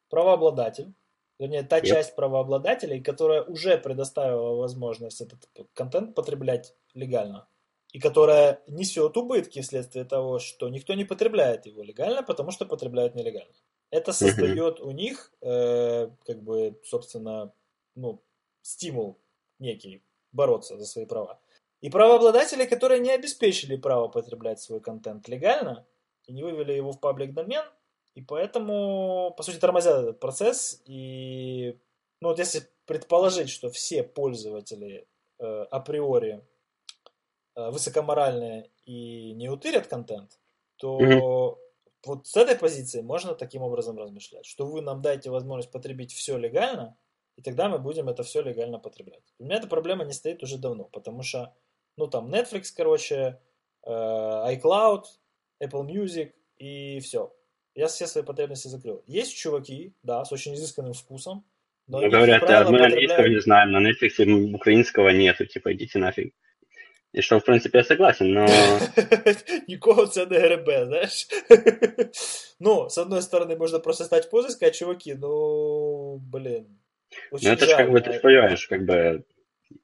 правообладатель, вернее, та Yep. часть правообладателей, которая уже предоставила возможность этот контент потреблять легально, и которая несет убытки вследствие того, что никто не потребляет его легально, потому что потребляют нелегально. Это создает у них, э, как бы, собственно, ну, стимул некий бороться за свои права. И правообладатели, которые не обеспечили право потреблять свой контент легально и не вывели его в паблик домен, и поэтому, по сути, тормозят этот процесс. И, ну, вот если предположить, что все пользователи э, априори высокоморальные и не утырят контент, то Мгм. вот с этой позиции можно таким образом размышлять, что вы нам дайте возможность потребить все легально, и тогда мы будем это все легально потреблять. У меня эта проблема не стоит уже давно, потому что, ну, там Netflix, короче, э, iCloud, Apple Music и все. Я все свои потребности закрыл. Есть чуваки, да, с очень изысканным вкусом, но Ну, говорят, правило, мы английского потребляют- не знаем, на Netflix украинского нету, типа, идите нафиг. И что, в принципе, я согласен, но... [LAUGHS] Нікого це не гребе, знаєш. [LAUGHS] Ну, с одной стороны, можно просто стать в позу и сказать, чуваки, ну, блин. Ну, очень это же как бы, ты ж понимаешь, как бы...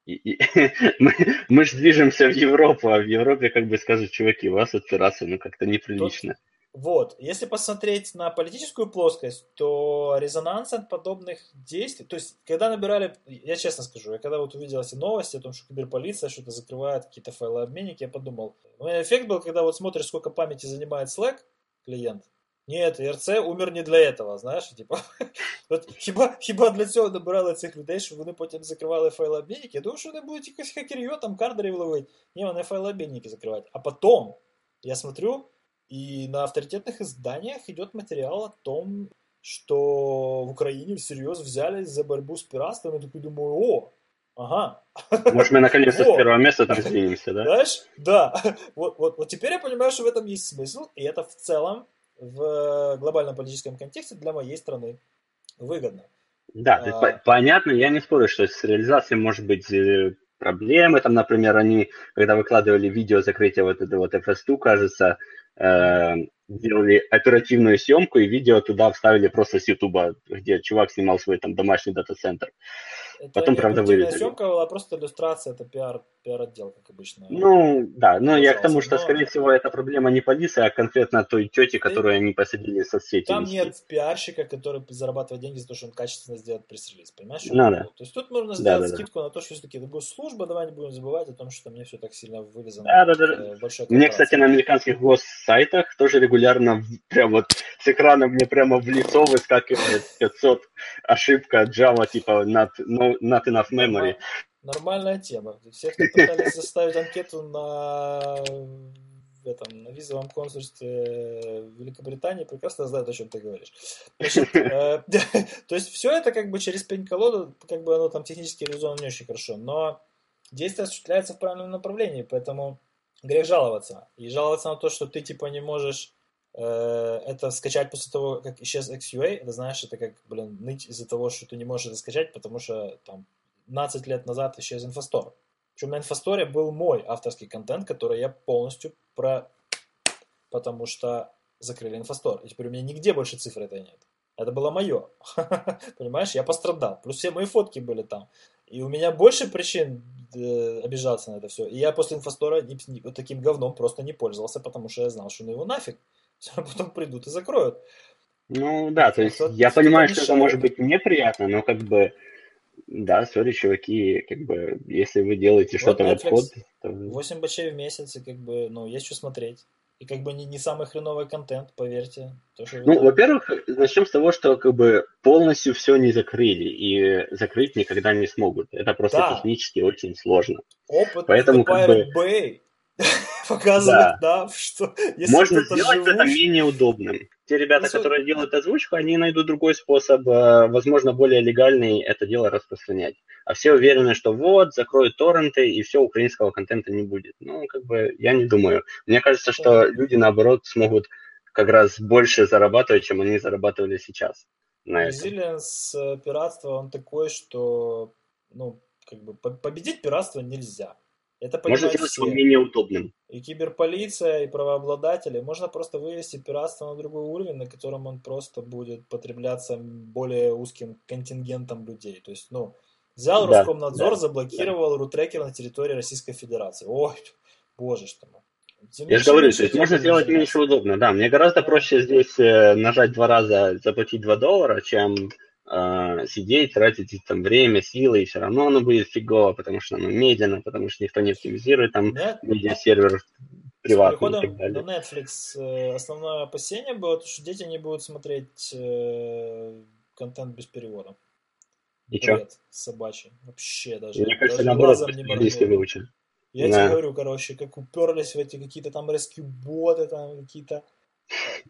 [LAUGHS] мы, мы же движемся в Европу, а в Европе как бы скажут, чуваки, у вас тут террасы, ну, как-то неприлично. Вот, если посмотреть на политическую плоскость, то резонанс от подобных действий, то есть, когда набирали, я честно скажу, я когда вот увидел эти новости о том, что киберполиция что-то закрывает, какие-то файлообменники, я подумал, у меня эффект был, когда вот смотришь, сколько памяти занимает Slack клиент, нет, РЦ умер не для этого, знаєш, типа, [LAUGHS] от хіба, хіба для цього набирали цих людей, щоб вони потім закривали файлообмінники? Я думаю, що вони будуть якось хакер'йо, там кардерів ловити. Ні, вони файлообмінники закривають. А потом я смотрю, и на авторитетных изданиях идет материал о том, что в Украине всерьез взялись за борьбу с пиратством. Я такой думаю, о, ага, Может, мы наконец-то с первого места там сдвинемся, да? знаешь, да, вот, вот, вот теперь я понимаю, что в этом есть смысл, и это в целом в глобальном политическом контексте для моей страны выгодно. Да, А. по- понятно, я не спорю, что с реализацией может быть э, проблемы. Там, например, они, когда выкладывали видео закрытия вот этого вот FS2, кажется, э, сделали оперативную съемку и видео туда вставили просто с Ютуба, где чувак снимал свой там домашний дата-центр. Это Потом, правда, вырезали. съемка была просто иллюстрация, это пиар, пиар-отдел, как обычно. Ну, да, но я к тому, что, но- скорее всего, это проблема не полиции, а конкретно той тети, которую они посадили в соцсети. Там вести. нет пиарщика, который зарабатывает деньги за то, что он качественно сделает пресс-релиз. Понимаешь? Ну да. То есть тут можно Да, сделать да, да. скидку на то, что все-таки это госслужба, давай не будем забывать о том, что мне все так сильно вылезано. Да, да, да. э, Мне, кстати, на американских госсайтах тоже регулярно в- прям вот с экрана мне прямо в лицо выскакивает 500 ошибка Java типа not, no, not enough memory. Норма- Нормальная тема. Все, кто пытались заставить анкету на этом, на визовом консульстве Великобритании, прекрасно знают, о чем ты говоришь. Э, [LAUGHS] то есть все это как бы через пень-колоду, как бы оно там технически реализовано не очень хорошо, но действие осуществляется в правильном направлении, поэтому грех жаловаться. И жаловаться на то, что ты типа не можешь это скачать после того, как исчез XUA, это знаешь, это как, блин, ныть из-за того, что ты не можешь это скачать, потому что там 15 лет назад исчез инфостор. Причем на инфосторе был мой авторский контент, который я полностью про... Потому что закрыли инфостор. И теперь у меня нигде больше цифр этой нет. Это было мое. [LAUGHS] Понимаешь, я пострадал. Плюс все мои фотки были там. И у меня больше причин э, обижаться на это все. И я после инфостора вот таким говном просто не пользовался, потому что я знал, что ну его нафиг. Все равно потом придут и закроют. Ну да, то есть Что-то- я понимаю, что это может быть неприятно, но как бы да, сори, чуваки, как бы если вы делаете Вот что-то в Netflix. обход, то 8 бачей в месяц, и как бы, ну, есть что смотреть. И как бы не, не самый хреновый контент, поверьте. То, что Ну, там- во-первых, начнем с того, что как бы полностью все не закрыли и закрыть никогда не смогут. Это просто Да. технически очень сложно. опыт Поэтому, как Pirate Bay показывает нам, [LAUGHS] что если Можно сделать это живущий- менее удобным. Те ребята, Ну, которые делают озвучку, они найдут другой способ, э, возможно, более легальный, это дело распространять. А все уверены, что вот, закроют торренты, и все, украинского контента не будет. Ну, как бы, я не думаю. Мне кажется, что люди, наоборот, смогут как раз больше зарабатывать, чем они зарабатывали сейчас этом. Resilience э, пиратства, он такой, что, ну, как бы по- победить пиратство нельзя. Это Можно сделать все. его менее удобным. И киберполиция, и правообладатели. Можно просто вывести пиратство на другой уровень, на котором он просто будет потребляться более узким контингентом людей. То есть, ну, взял Да, Роскомнадзор, да, заблокировал рутрекер на территории Российской Федерации. Ой, боже ты мой. Тем Я же говорю, то есть можно сделать меньше удобно. Да, мне гораздо Да. проще здесь э, нажать два раза, заплатить 2 доллара, чем э, сидеть, тратить там время, силы, и все равно оно будет фигово, потому что оно медленно, потому что никто не оптимизирует там медиа-сервер С приватный и так далее. на Netflix э, основное опасение было, то, что дети не будут смотреть э, контент без перевода. И? Бред собачий. Вообще даже. Мне кажется, даже наоборот, английский выучат. Я Да. тебе говорю, короче, как уперлись в эти какие-то там rescue-боты, там какие-то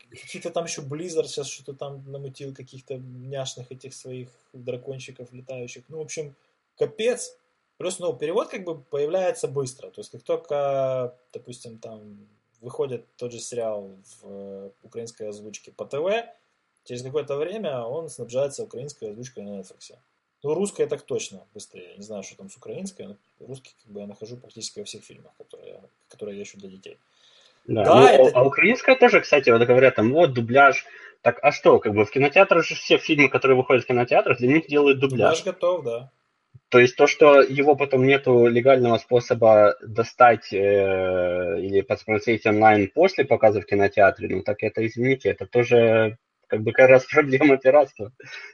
какие-то там еще Blizzard сейчас что-то там намутил, каких-то няшных этих своих дракончиков летающих. Ну, в общем, капец. Плюс, ну, перевод как бы появляется быстро. То есть, как только, допустим, там выходит тот же сериал в э, украинской озвучке по ТВ, через какое-то время он снабжается украинской озвучкой на Netflix. Ну, русская так точно быстрее. Не знаю, что там с украинской, но русский как бы я нахожу практически во всех фильмах, которые, которые я ищу для детей. Да, Да, ну, а- это- а украинская тоже, кстати, вот говорят, там, вот, дубляж. Так, а что, как бы в кинотеатрах же все фильмы, которые выходят в кинотеатрах, для них делают дубляж. Дубляж готов, да. То есть то, что его потом нету легального способа достать э, или посмотреть онлайн после показа в кинотеатре, ну так это, извините, это тоже как бы как раз [LAUGHS] проблема пиратства.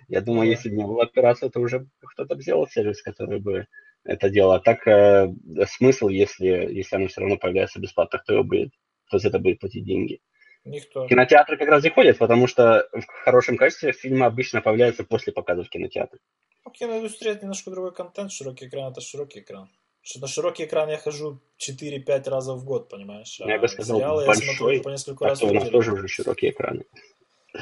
Я думаю, если бы не было пиратства, то уже кто-то бы сделал сервис, который бы это делал. А так э, смысл, если, если оно все равно появляется бесплатно, кто его будет, кто за это будет платить деньги. Никто. Кинотеатры как раз и ходят, потому что в хорошем качестве фильмы обычно появляются после показа в кинотеатре. Ну, киноиндустрия это немножко другой контент. Широкий экран это широкий экран. Что на широкий экран я хожу 4-5 раза в год, понимаешь? Я бы сказал, сериалы я большой, смотрю по несколько А раз то у нас тоже уже широкие экраны.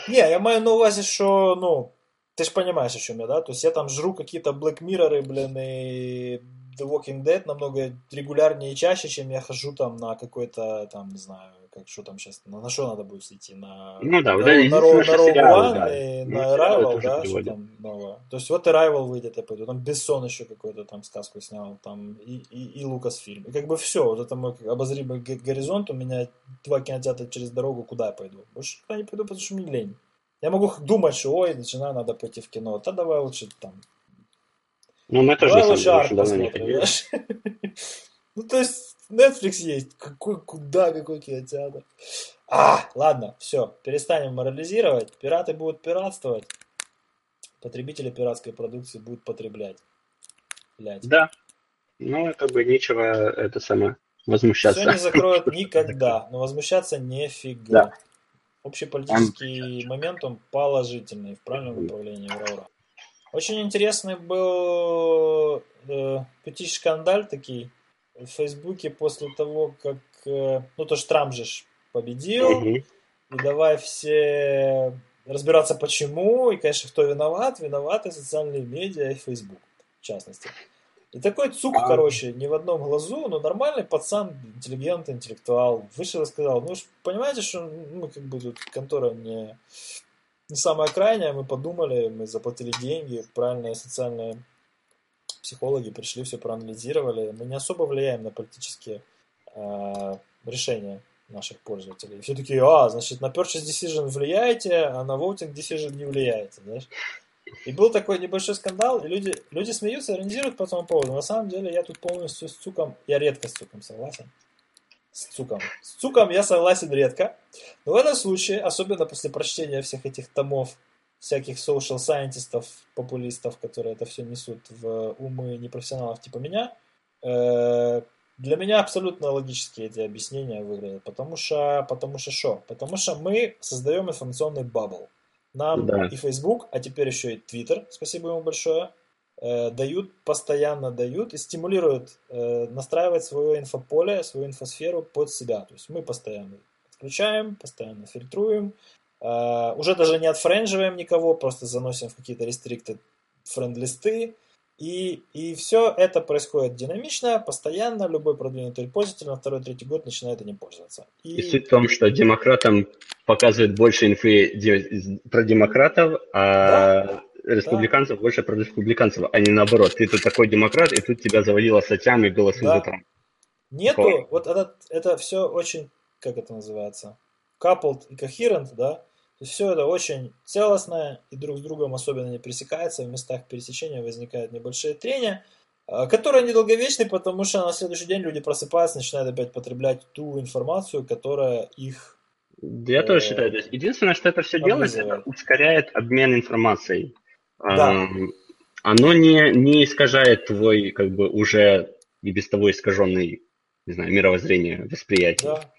Не, я маю на увазі, що, ну, ти ж понимаешь, о чем я, да? То есть я там жру какие-то Black Mirror, блин, и The Walking Dead намного регулярнее и чаще, чем я хожу там на какой-то, там, не знаю, как что там сейчас, на, на что надо будет идти? На, Ну да, на, вот на, на, Rogue One да. и Ну, на Arrival, да, что там новое. То есть вот Arrival выйдет, я пойду, там Бессон еще какую-то там сказку снял, там и, и, и Лукас фильм. И как бы все, вот это мой обозримый горизонт, у меня два кинотеатра через дорогу, куда я пойду? Больше никуда не пойду, потому что мне лень. Я могу думать, что ой, начинаю, надо пойти в кино. Да давай лучше там Ну, мы тоже, Давай на самом деле, давно не? [LAUGHS] Ну, то есть, Netflix есть. Какой, куда, какой кинотеатр? А, ладно, все, перестанем морализировать. Пираты будут пиратствовать. Потребители пиратской продукции будут потреблять. Блядь. Да. Ну, как бы нечего это самое возмущаться. Все не закроют [LAUGHS] никогда, но возмущаться нифига. Да. Общеполитический момент, он положительный, в правильном направлении, ура, ура. Очень интересный был э, пятиш скандаль такой в Фейсбуке после того, как, э, ну то, что Трамп же ж победил, и давай все разбираться почему, и, конечно, кто виноват, виноваты социальные медиа и Facebook, в частности. И такой цук, короче, не в одном глазу, но нормальный пацан, интеллигент, интеллектуал, вышел и сказал, ну, понимаете, что мы как бы тут контора не, не самая крайняя, мы подумали, мы заплатили деньги, правильные социальные психологи пришли, все проанализировали, мы не особо влияем на политические э, решения наших пользователей. И все такие, а, значит, на Purchase Decision влияете, а на Voting Decision не влияете, знаешь. И был такой небольшой скандал, и люди, люди смеются, иронизируют по этому поводу. На самом деле я тут полностью с Цуком, я редко с Цуком согласен. С Цуком. С Цуком я согласен редко. Но в этом случае, особенно после прочтения всех этих томов всяких social scientistов, популистов, которые это все несут в умы непрофессионалов типа меня, э, для меня абсолютно логические эти объяснения выглядят. Потому что, потому что что? Потому что мы создаем информационный бабл. Нам Да. и Facebook, а теперь еще и Twitter, спасибо ему большое, э, дают, постоянно дают и стимулируют э, настраивать свое инфополе, свою инфосферу под себя. То есть мы постоянно отключаем, постоянно фильтруем, э, уже даже не отфренживаем никого, просто заносим в какие-то restricted френд-листы, и, и все это происходит динамично, постоянно, любой продвинутый пользователь на второй-третий год начинает этим пользоваться. И суть в том, что демократам показывают больше инфы про демократов, а республиканцев больше про республиканцев, а не наоборот. Ты тут такой демократ, и тут тебя завалило статьями голосом Да. за Трампа. Нету, Такое. вот это, это все очень, как это называется, coupled и coherent, да, то есть все это очень целостное и друг с другом особенно не пересекается, в местах пересечения возникают небольшие трения, а, которые недолговечны, потому что на следующий день люди просыпаются, начинают опять потреблять ту информацию, которая их... Я Э, тоже считаю. То есть единственное, что это все делает, это ускоряет обмен информацией. Да. Оно не, не искажает твой, как бы, уже и без того искаженный, не знаю, мировоззрение, восприятие. Да.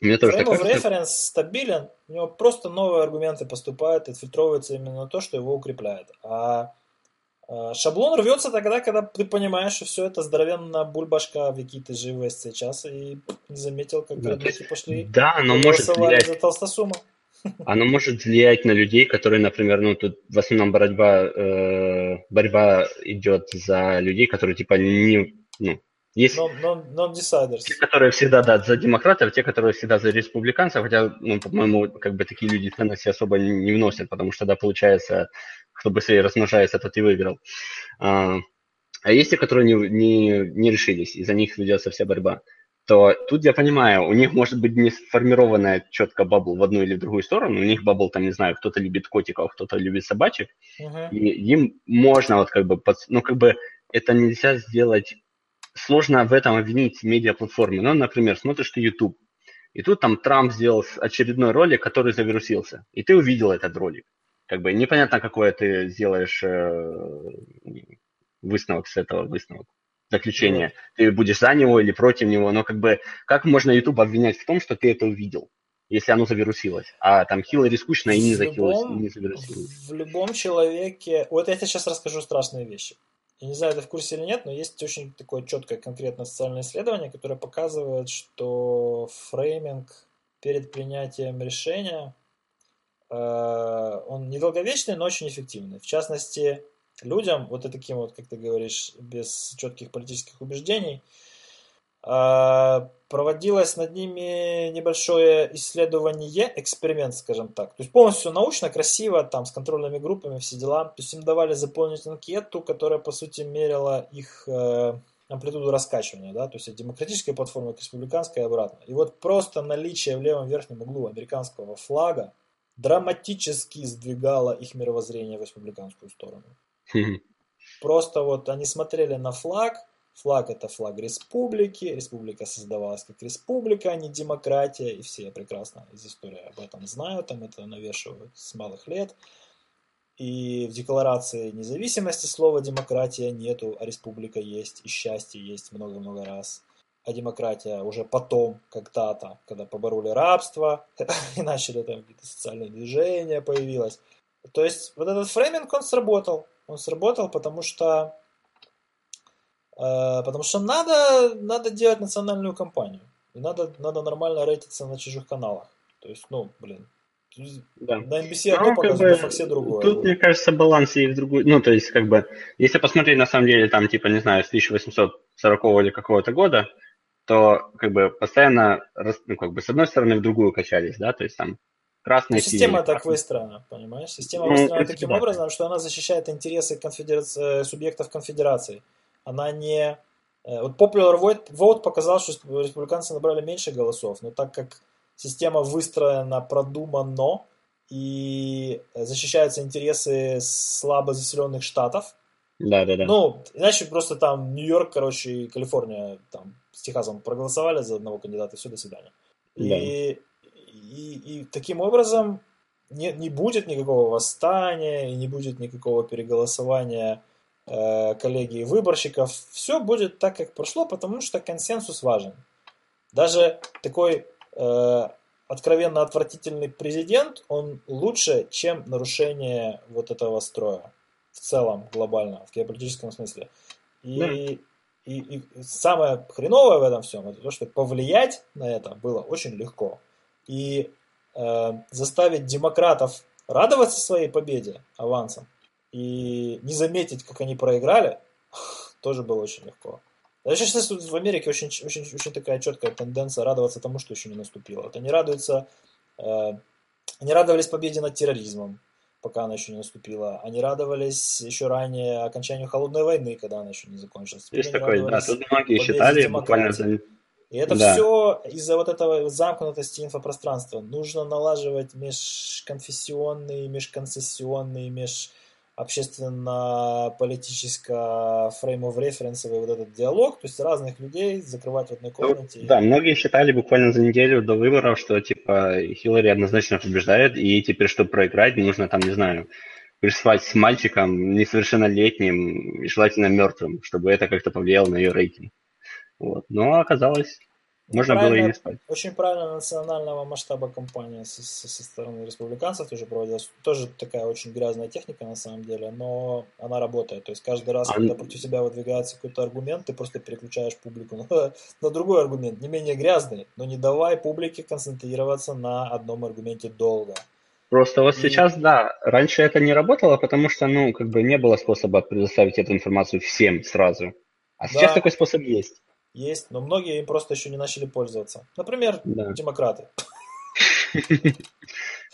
Мне тоже Frame of кажется. reference стабилен, у него просто новые аргументы поступают, и отфильтровывается именно то, что его укрепляет. А а, шаблон рвется тогда, когда ты понимаешь, что все это здоровенная бульбашка, в ти живеш сейчас, и не заметил, как Да, родники пошли Да, оно может влиять за толстосума. Оно может влиять на людей, которые, например, ну тут в основном борьба, э, борьба идет за людей, которые типа не, ну, есть Non- non- Non-deciders. те, которые всегда да, за демократов, те, которые всегда за республиканцев, хотя, ну, по-моему, как бы такие люди ценности особо не не вносят, потому что тогда получается, кто быстрее размножается, тот и выиграл. А, а есть те, которые не, не, не решились, и за них ведется вся борьба то тут я понимаю, у них может быть не сформированная четко bubble в одну или в другую сторону, у них bubble там, не знаю, кто-то любит котиков, кто-то любит собачек, Мгм. и им можно вот как бы, под- ну как бы это нельзя сделать, сложно в этом обвинить медиаплатформы. Ну, например, смотришь ты YouTube, и тут там Трамп сделал очередной ролик, который завирусился, и ты увидел этот ролик. Как бы непонятно, какое ты сделаешь э, высновок с этого, высновок, заключение. Ты будешь за него или против него, но как бы как можно YouTube обвинять в том, что ты это увидел, если оно завирусилось, а там Хиллари скучно и не, захилось, любом- не завирусилось. В любом человеке... Вот я тебе сейчас расскажу страшные вещи. Я не знаю, ты в курсе или нет, но есть очень такое четкое конкретное социальное исследование, которое показывает, что фрейминг перед принятием решения, э, он недолговечный, но очень эффективный. В частности, людям, вот и таким вот, как ты говоришь, без четких политических убеждений, а, проводилось над ними небольшое исследование, эксперимент, скажем так. То есть полностью научно, красиво, там, с контрольными группами, все дела. То есть им давали заполнить анкету, которая, по сути, мерила их э, амплитуду раскачивания, да, то есть от демократической платформы к и обратно. И вот просто наличие в левом верхнем углу американского флага драматически сдвигало их мировоззрение в республиканскую сторону. Просто вот они смотрели на флаг, флаг это флаг республики, республика создавалась как республика, а не демократия, и все прекрасно из истории об этом знают, там это навешивают с малых лет. И в декларации независимости слова демократия нету, а республика есть, и счастье есть много-много раз. А демократия уже потом, когда-то, когда побороли рабство, [LAUGHS] и начали там какие-то социальные движения появилось. То есть вот этот фрейминг, он сработал. Он сработал, потому что э, потому что надо, надо делать национальную кампанию. И надо, надо нормально рейтиться на чужих каналах. То есть, ну, блин, да. На NBC одно ну, показывает, как бы, на Фоксе другое. Тут, мне кажется, баланс и в другую. Ну, то есть, как бы, если посмотреть, на самом деле, там, типа, не знаю, с 1840 или какого-то года, то, как бы, постоянно, ну, как бы, с одной стороны, в другую качались, да, то есть, там, красные, ну, Система так выстроена, понимаешь? Система ну, выстроена таким да. образом, что она защищает интересы конфедерации, субъектов конфедерации. Она не... Э, вот Popular Vote показал, что республиканцы набрали меньше голосов, но так как система выстроена продуманно и защищаются интересы слабо заселенных штатов. Да, да, да. Ну, иначе просто там Нью-Йорк, короче, и Калифорния там с Техасом проголосовали за одного кандидата, и все, до свидания. Да. И, и, и таким образом не, не будет никакого восстания, и не будет никакого переголосования э, коллегии выборщиков. Все будет так, как прошло, потому что консенсус важен. Даже такой Э, откровенно отвратительный президент, он лучше, чем нарушение вот этого строя в целом, глобально, в геополитическом смысле. И, да. и, и самое хреновое в этом всем, это то, что повлиять на это было очень легко. И э, заставить демократов радоваться своей победе авансом и не заметить, как они проиграли, [LAUGHS] тоже было очень легко. Я сейчас в Америке очень, очень, очень такая четкая тенденция радоваться тому, что еще не наступило. Вот они радуются, э, они радовались победе над терроризмом, пока она еще не наступила. Они радовались еще ранее окончанию холодной войны, когда она еще не закончилась. Есть такой, да, тут многие считали буквально за... И это да. все из-за вот этого замкнутости инфопространства. Нужно налаживать межконфессионные, межконцессионные, меж общественно-политическо фреймов референсовый вот этот диалог, то есть разных людей закрывать в одной комнате. Да, многие считали буквально за неделю до выборов, что типа Хиллари однозначно побеждает, и теперь, чтобы проиграть, нужно там, не знаю, прислать с мальчиком несовершеннолетним и желательно мертвым, чтобы это как-то повлияло на ее рейтинг. Вот. Но оказалось можно было и не спать. Очень правильно национального масштаба кампания со, со, со стороны республиканцев тоже проводилась. Тоже такая очень грязная техника на самом деле, но она работает. То есть каждый раз, а... когда против тебя выдвигается какой-то аргумент, ты просто переключаешь публику [LAUGHS] на, на другой аргумент, не менее грязный, но не давай публике концентрироваться на одном аргументе долго. Просто вот и... сейчас, да, раньше это не работало, потому что, ну, как бы не было способа предоставить эту информацию всем сразу. А сейчас да. такой способ есть есть, но многие им просто еще не начали пользоваться. Например, да. демократы. [LAUGHS]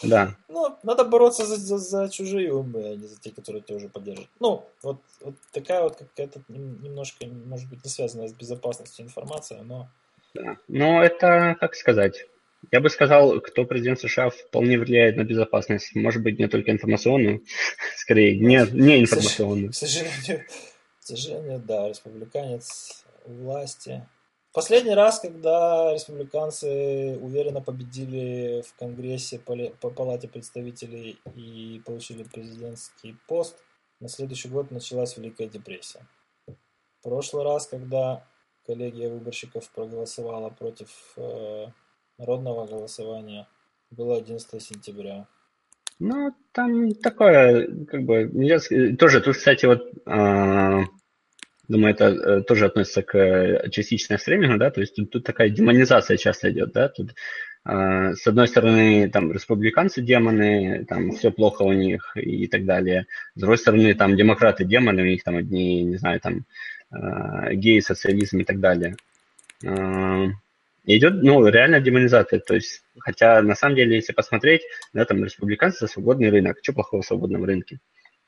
Да. Ну, надо бороться за, за, за чужие умы, а не за те, которые тебя уже поддержат. Ну, вот, вот такая вот какая-то немножко, может быть, не связанная с безопасностью информация, но... Да. Ну, это, как сказать, я бы сказал, кто президент США вполне влияет на безопасность. Может быть, не только информационную, [LAUGHS] скорее, не, не информационную. К сожалению, к сожалению, да, республиканец власти. Последний раз, когда республиканцы уверенно победили в Конгрессе по Палате представителей и получили президентский пост, на следующий год началась Великая депрессия. В прошлый раз, когда коллегия выборщиков проголосовала против э, народного голосования, было 11 сентября. Ну, там такое, как бы, я, тоже, тут, кстати, вот э, Думаю, это э, тоже относится к э, частично стримингу, да, то есть тут, тут такая демонизация часто идет, да, тут э, с одной стороны, там, республиканцы демоны, там, все плохо у них и так далее, с другой стороны, там, демократы демоны, у них там одни, не знаю, там, э, геи, социализм и так далее. э, идет, ну, реально демонизация. То есть, хотя на самом деле, если посмотреть, да, там республиканцы свободный рынок. Что плохого в свободном рынке?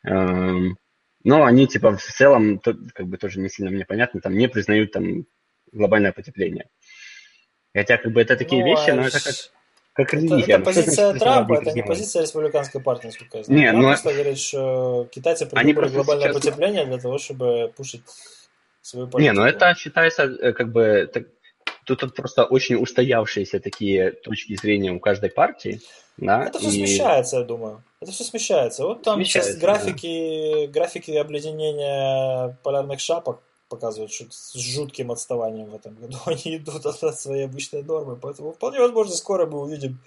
Эм, но они, типа, в целом, то, как бы тоже не сильно мне понятно, там не признают там глобальное потепление. Хотя, как бы, это такие Ну, вещи, а но это как, как Это, религия. это Ну, что позиция значит Трампа, это не позиция республиканской партии, насколько я знаю. Не, Трамп ну, просто говорит, что китайцы придумали глобальное сейчас- потепление для того, чтобы пушить свою Не, политику. ну это считается, э, как бы, так- тут, тут просто очень устоявшиеся такие точки зрения у каждой партии, да, Это все и- смещается, я думаю. Это все смещается. Вот там сейчас Смещается, графики, графики обледенения полярных шапок показывают, что с жутким отставанием в этом году [LAUGHS] они идут от, своей обычной нормы. Поэтому вполне возможно, скоро мы увидим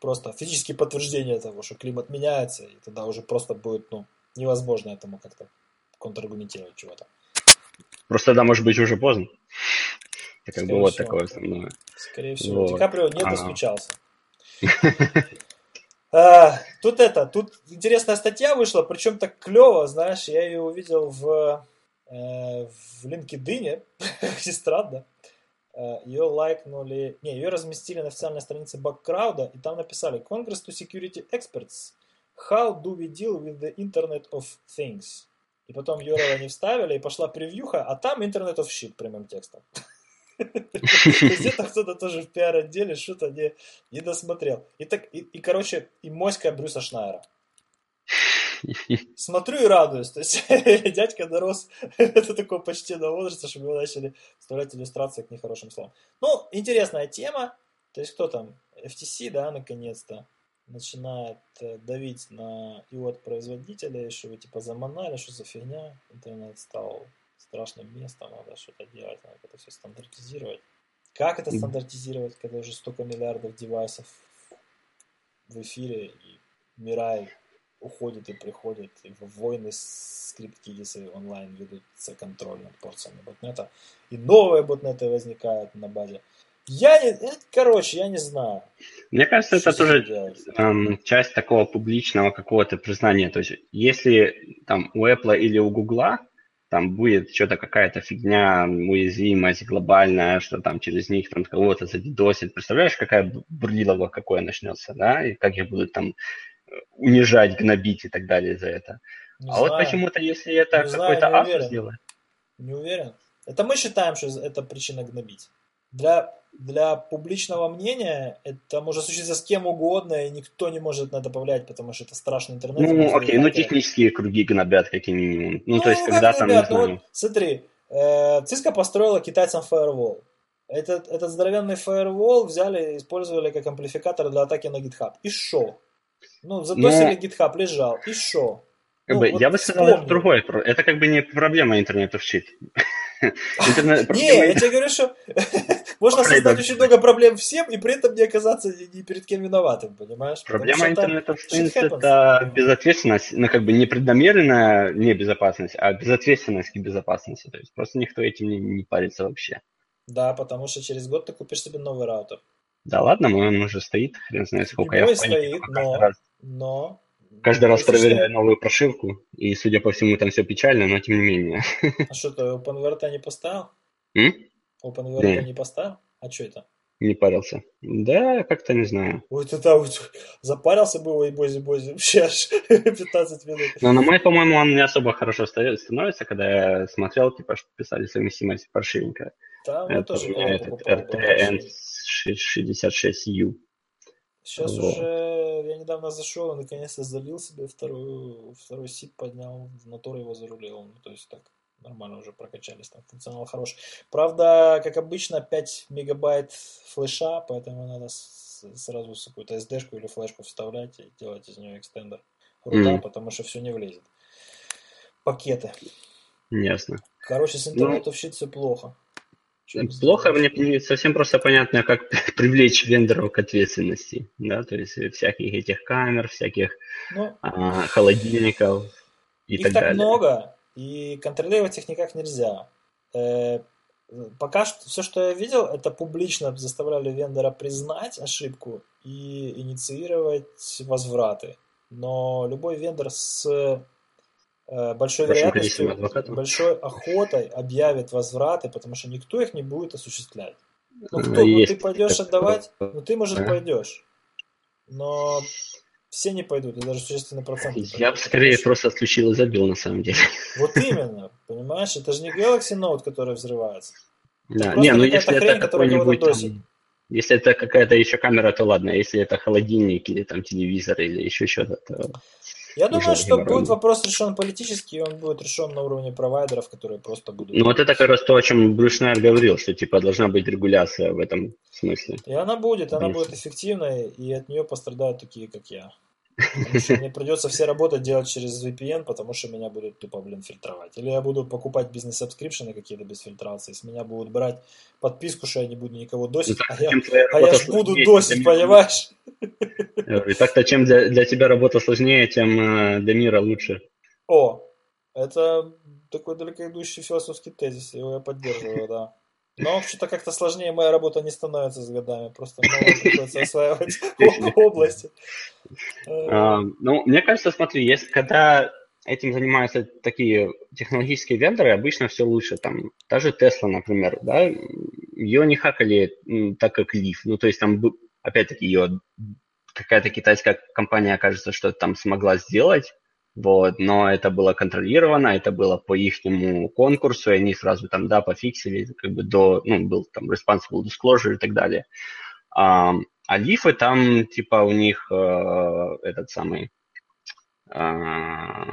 просто физические подтверждения того, что климат меняется, и тогда уже просто будет ну, невозможно этому как-то контраргументировать чего-то. Просто тогда может быть уже поздно. Это как бы вот всего. такое основное. Скорее всего. Вот. Ди Каприо не Ага. достучался. [LAUGHS] А, Тут это, тут интересная статья вышла, причем так клево, знаешь, я ее увидел в, э, в LinkedIn, не [LAUGHS] странно. Э, Ее лайкнули, не, ее разместили на официальной странице Баккрауда, и там написали Congress to Security Experts. How do we deal with the Internet of Things? И потом URL они вставили, и пошла превьюха, а там Internet of Shit прямым текстом. [LAUGHS] [LAUGHS] Где-то кто-то тоже в пиар-отделе что-то не, не досмотрел. И, так, и, и, короче, и моська Брюса Шнайера. Смотрю и радуюсь. То есть [LAUGHS] дядька дорос [LAUGHS] до такого почтенного возраста, чтобы его начали вставлять иллюстрации к нехорошим словам. Ну, интересная тема. То есть кто там? FTC, да, наконец-то начинает э, давить на ИОТ производителей, что вы типа заманали, что за фигня. Интернет стал страшным местом, надо что-то делать, надо это все стандартизировать. Как это стандартизировать, когда уже столько миллиардов девайсов в эфире, и мира уходит и приходит, и войны скрипт-кидисы онлайн ведутся контроль над порциями ботнета, и новые ботнеты возникают на базе. Я не... э, Короче, я не знаю. Мне кажется, это тоже эм, часть такого публичного какого-то признания. То есть, если там у Apple или у Google там будет что-то какая-то фигня, уязвимость глобальная, что там через них там кого-то задидосит. Представляешь, какая б- бурлилова какое начнется, да? И как их будут там э, унижать, гнобить и так далее за это. Не а вот знаю. почему-то, если это какой-то автор сделает, Не уверен. Это мы считаем, что это причина гнобить. Для, для публичного мнения это может случиться с кем угодно, и никто не может на это повлиять, потому что это страшный интернет. ну, окей, ну технические круги гнобят, как минимум. Ну, то есть, как когда там, ребят, ну вот смотри, э, Cisco построила китайцам фаервол. Этот, этот здоровенный фаервол взяли и использовали как амплификатор для атаки на GitHub. И шо? Ну, задосили GitHub, лежал. И шо? Как Ну, бы, вот я бы сказал, это другое. Это как бы не проблема интернета в щит. [LAUGHS] Не, я тебе говорю, что [LAUGHS] можно создать да. очень много проблем всем и при этом не оказаться ни, перед кем виноватым, понимаешь? Проблема интернета это безответственность, ну как бы не преднамеренная небезопасность, а безответственность к безопасности. То есть просто никто этим не, парится вообще. Да, потому что через год ты купишь себе новый раутер. Да ладно, он уже стоит, хрен знает сколько. И Я стоит, но- Но... каждый раз проверяю новую прошивку, и судя по всему там все печально, но тем не менее. А что, ты OpenWrt не поставил? М? OpenWrt Не. не поставил? А что это? Не парился. Да, как-то не знаю. Ой, ты там вот запарился бы, ой, бози-бози, вообще аж [LAUGHS] 15 минут. Но на мой, по-моему, он не особо хорошо ста- становится, когда я смотрел, типа, что писали совместимость паршивенькая. Там я Это тоже этот попробовал. RTN66U. Сейчас Вот. уже я недавно зашел и наконец-то залил себе вторую, второй сип поднял, в мотор его зарулил. Ну, то есть так нормально уже прокачались, там функционал хороший. Правда, как обычно, 5 мегабайт флеша, поэтому надо с- сразу какую-то SD-шку или флешку вставлять и делать из нее экстендер рута, Мгм. потому что все не влезет. Пакеты. Ясно. Короче, с интернетом в щит все плохо. Плохо, мне не совсем просто понятно, как [LAUGHS] привлечь вендоров к ответственности. Да, то есть всяких этих камер, всяких Ну, а, холодильников и Их так, так, далее. много, и контролировать их никак нельзя. Э, Пока что все, что я видел, это публично заставляли вендора признать ошибку и инициировать возвраты. Но любой вендор с большой Большим вероятностью, большой охотой объявят возвраты, потому что никто их не будет осуществлять. Ну Э, кто, ну ты пойдешь отдавать, ну ты, может, Ага. пойдешь. Но все не пойдут, и даже существенный процент. [LAUGHS] Я бы скорее просто отключил и забил на самом деле. [LAUGHS] Вот именно, понимаешь, это же не Galaxy Note, который взрывается. Да, не, ну если хрень, это какой-нибудь там, если это какая-то еще камера, то ладно, а если это холодильник или там телевизор или еще что-то, то Я думаю, что геморрой. будет вопрос решен политически, и он будет решен на уровне провайдеров, которые просто будут... Ну вот это как раз то, о чем Брюс Шнайер говорил, что типа должна быть регуляция в этом смысле. И она будет, она Конечно. будет эффективной, и от нее пострадают такие, как я. Потому что мне придется все работы делать через VPN, потому что меня будут тупо, блин, фильтровать. Или я буду покупать бизнес-сабскрипшены какие-то без фильтрации, с меня будут брать подписку, что я не буду никого досить, а я, а я ж буду досить, понимаешь? И так-то чем для, для тебя работа сложнее, тем э, для мира лучше. О, это такой далекоидущий философский тезис, его я поддерживаю, да. Но что-то как-то сложнее моя работа не становится с годами, просто [LAUGHS] приходится осваивать [LAUGHS] области. А, ну, мне кажется, смотри, если когда этим занимаются такие технологические вендоры, обычно все лучше. Там, та же Tesla, например, да, ее не хакали так, как Leaf. Ну, то есть там, опять-таки, ее какая-то китайская компания, кажется, что там смогла сделать, вот, но это было контролировано, это было по ихнему конкурсу, и они сразу там, да, пофиксили, как бы до, ну, был там responsible disclosure и так далее. А, а лифы там, типа, у них э, этот самый, а,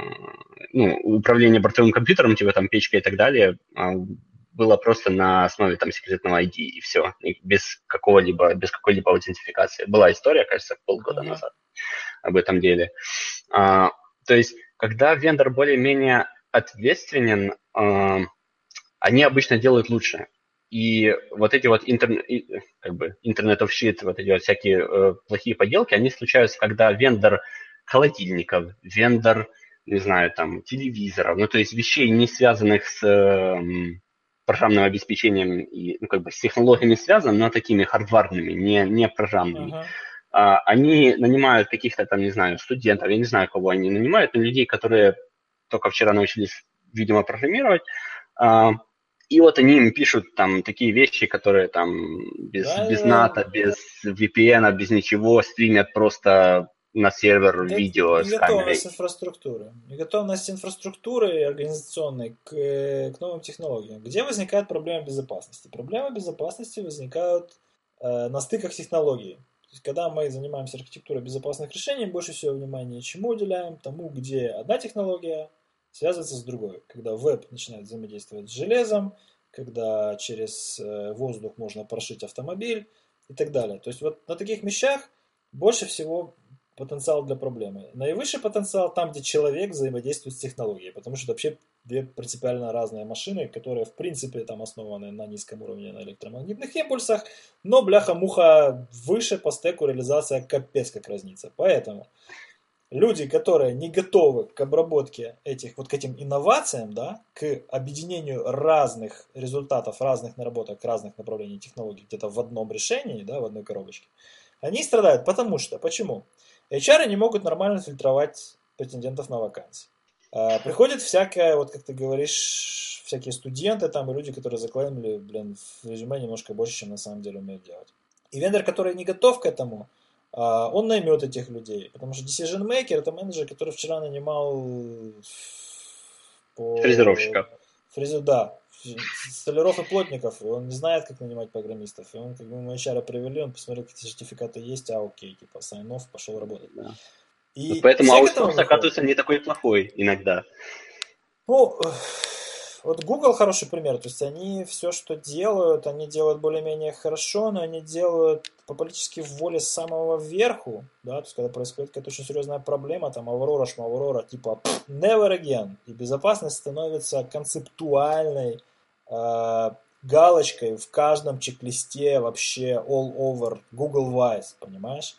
ну, управление бортовым компьютером, типа там печка и так далее, а, было просто на основе там секретного ID и все, и без какого-либо, без какой-либо аутентификации. Была история, кажется, полгода назад об этом деле. А, то есть, когда вендор более-менее ответственен, а, они обычно делают лучше. И вот эти вот интер... как бы интернет of shit, вот эти вот всякие э, плохие поделки, они случаются, когда вендор холодильников, вендор, не знаю, там, телевизоров, ну, то есть вещей, не связанных с эм, программным обеспечением и, ну, как бы с технологиями связан, но такими хардварными, не, не программными. ага. А, они нанимают каких-то там, не знаю, студентов, я не знаю, кого они нанимают, но людей, которые только вчера научились, видимо, программировать, а, и вот они им пишут там такие вещи, которые там без, Да, без НАТО, без VPN, без ничего стримят просто на сервер Это видео с камерой. Неготовность инфраструктуры. Неготовность инфраструктуры организационной к, к новым технологиям. Где возникает проблема безопасности? Проблемы безопасности возникают э, на стыках технологий. Есть, когда мы занимаемся архитектурой безопасных решений, больше всего внимания чему уделяем? Тому, где одна технология связывается с другой. Когда веб начинает взаимодействовать с железом, когда через э, воздух можно прошить автомобиль и так далее. То есть вот на таких вещах больше всего потенциал для проблемы. Наивысший потенциал там, где человек взаимодействует с технологией, потому что это вообще две принципиально разные машины, которые в принципе там основаны на низком уровне на электромагнитных импульсах, но бляха-муха выше по стеку реализация капец как разнится. Поэтому люди, которые не готовы к обработке этих, вот к этим инновациям, да, к объединению разных результатов, разных наработок, разных направлений технологий где-то в одном решении, да, в одной коробочке, они страдают, потому что, почему? HR не могут нормально фильтровать претендентов на вакансии. А, Приходит всякая, вот как ты говоришь, всякие студенты там и люди, которые заклеймили, блин, в резюме немножко больше, чем на самом деле умеют делать. И вендор, который не готов к этому, а, он наймет этих людей. Потому что decision maker это менеджер, который вчера нанимал по... Фрезеровщиков. Фрезер, да. Столяров и плотников. И он не знает, как нанимать программистов. И он, как бы, мы HR привели, он посмотрел, какие сертификаты есть, а окей, типа, off, пошел работать. Да. И Поэтому все к этому аутсорс оказывается не такой плохой иногда. Ну, вот Google хороший пример. То есть они все, что делают, они делают более-менее хорошо, но они делают по политической воле с самого верху. Да? То есть когда происходит какая-то очень серьезная проблема, там Аврора, Шмаврора, типа «Пф, never again. И безопасность становится концептуальной э, галочкой в каждом чек-листе вообще all over Google-wise, понимаешь?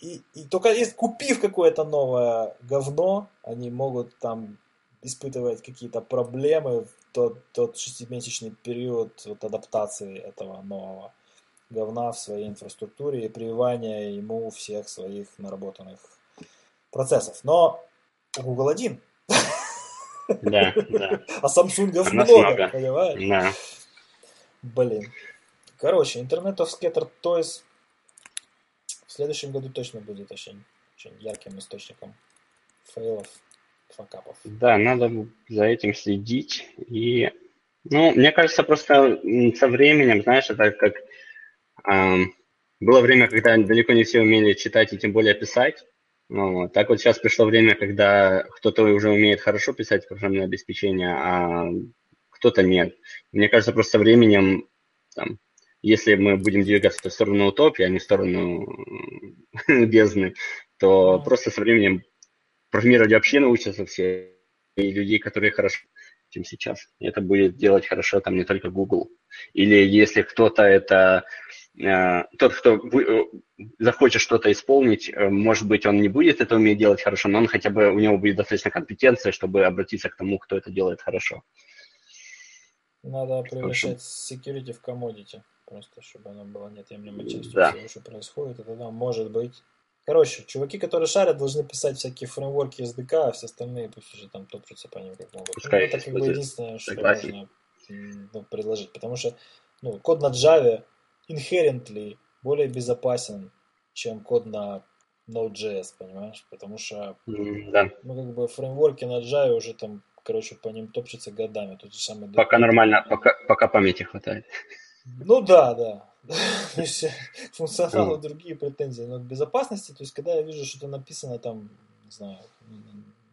И, и только если купив какое-то новое говно, они могут там испытывать какие-то проблемы в тот, тот шестимесячный период вот, адаптации этого нового говна в своей инфраструктуре и прививания ему всех своих наработанных процессов. Но Google один. Да, да, [LAUGHS] А нас много, много. понимаешь? да. Блин. Короче, Internet of Scattered Toys следующем году точно будет очень, очень ярким источником фейлов, факапов. Да, надо за этим следить. И, ну, мне кажется, просто со временем, знаешь, это как ам, было время, когда далеко не все умели читать и тем более писать. Ну, так вот сейчас пришло время, когда кто-то уже умеет хорошо писать программное обеспечение, а кто-то нет. Мне кажется, просто со временем, там, если мы будем двигаться в сторону утопии, а не в сторону м, [LAUGHS] бездны, то просто со временем программировать вообще научатся все, и людей, которые хорошо, чем сейчас. Это будет делать хорошо там не только Google. Или если кто-то это, э, тот, кто вы- э, захочет что-то исполнить, э, может быть, он не будет это уметь делать хорошо, но он хотя бы, у него будет достаточно компетенции, чтобы обратиться к тому, кто это делает хорошо. Надо превращать security в commodity, просто чтобы оно было неотъемлемой частью Да. всего, что происходит. И тогда может быть... Короче, чуваки, которые шарят, должны писать всякие фреймворки SDK, а все остальные пусть уже там топчутся по ним как могут. Пускай Ну, это как бы единственное, что Согласен. можно ну, предложить. Потому что ну, код на Java inherently более безопасен, чем код на Node.js, понимаешь? Потому что М, Да, ну, как бы фреймворки на Java уже там, короче, по ним топчутся годами. Тот же самый пока нормально, пока, пока памяти хватает. Ну да, да. [LAUGHS] То есть э, к функционалу Мгм. другие претензии. Но к безопасности, то есть когда я вижу, что написано там, не знаю,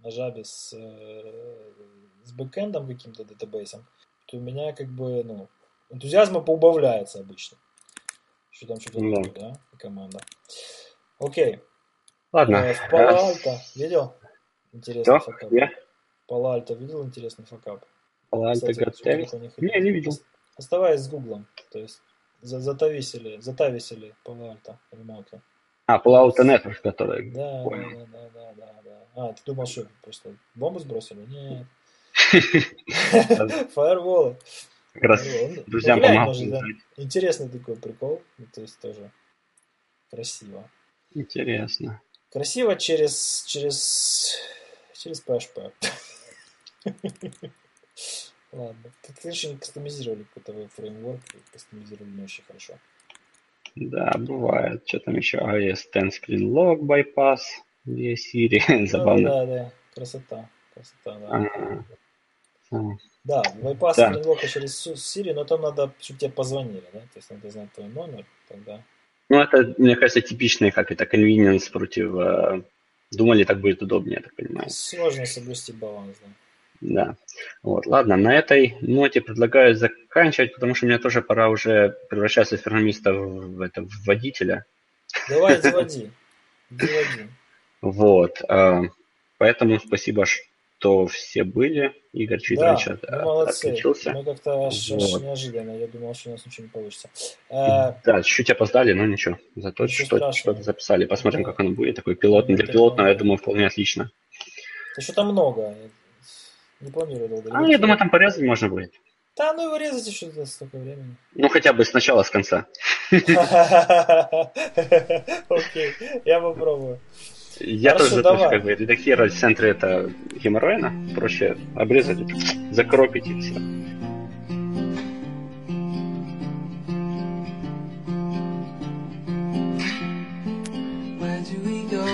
на Java с, э, с бэкэндом каким-то датабейсом, то у меня как бы, ну, энтузиазма поубавляется обычно. Что там что-то Да. да, команда. Окей. Ладно. Э, В Пало Альто видел? Интересный Что? факап. Где? Пало Альто видел интересный факап? Альто Кстати, Не, не видел. Оставаясь с Гуглом. То есть за- затависили, затависили Пало Альто ремонту. А, Fallout Network, который. Да, да, Понял. да, да, да, да, да. А, ты думал, что просто бомбу сбросили? Нет. [LAUGHS] Фаерволы. Как раз Фаерволы. Ну, друзьям помогал. Интересный такой прикол. Ну, То есть тоже красиво. Интересно. Красиво через, через, через PHP. [LAUGHS] Ладно. Как конечно, не кастомизировали какой-то фреймворк, кастомизировали не очень хорошо. Да, бывает. Что там еще? iOS 10 Screen Lock Bypass. Где Siri. [LAUGHS] Да, Забавно. да, да. Красота. Красота, да. Ага. А, Да, байпас Да. да. через Siri, но там надо, чтобы тебе позвонили, да? То есть надо знать твой номер, тогда... Ну, это, мне кажется, типичный, как это, convenience против... э, Думали, так будет удобнее, я так понимаю. Сложно соблюсти баланс, да. Да. Вот, ладно, на этой ноте предлагаю заканчивать, потому что мне тоже пора уже превращаться из программиста в, в это, в водителя. Давай, [LAUGHS] заводи. Заводи. Вот. э, Поэтому спасибо, что все были. Игорь чуть Да, от- мы молодцы. отключился. Мы как-то аж, Вот. неожиданно. Я думал, что у нас ничего не получится. Э, Да, чуть опоздали, но ничего. Зато Ничего что- страшного. что-то записали. Посмотрим, Да. как оно будет. Такой пилотный. Для Это пилотного, я думаю, вполне отлично. то что там много. Не планирую долго. А, я думаю, там порезать можно будет. Да, ну его резать еще за столько времени. Ну, хотя бы сначала, с конца. [LAUGHS] Окей, я попробую. Я Хорошо, тоже, давай. как бы редактировать в центре это геморройно. Проще обрезать, закропить и все. Where do we go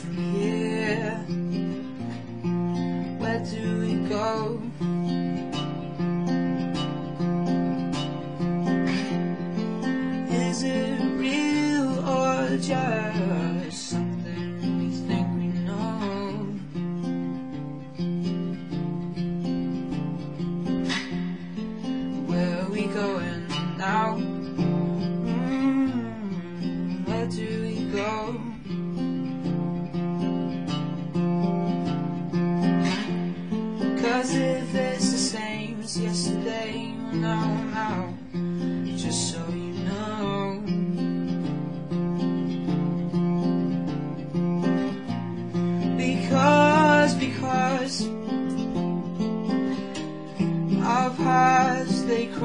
from here? Where do we Is it real or just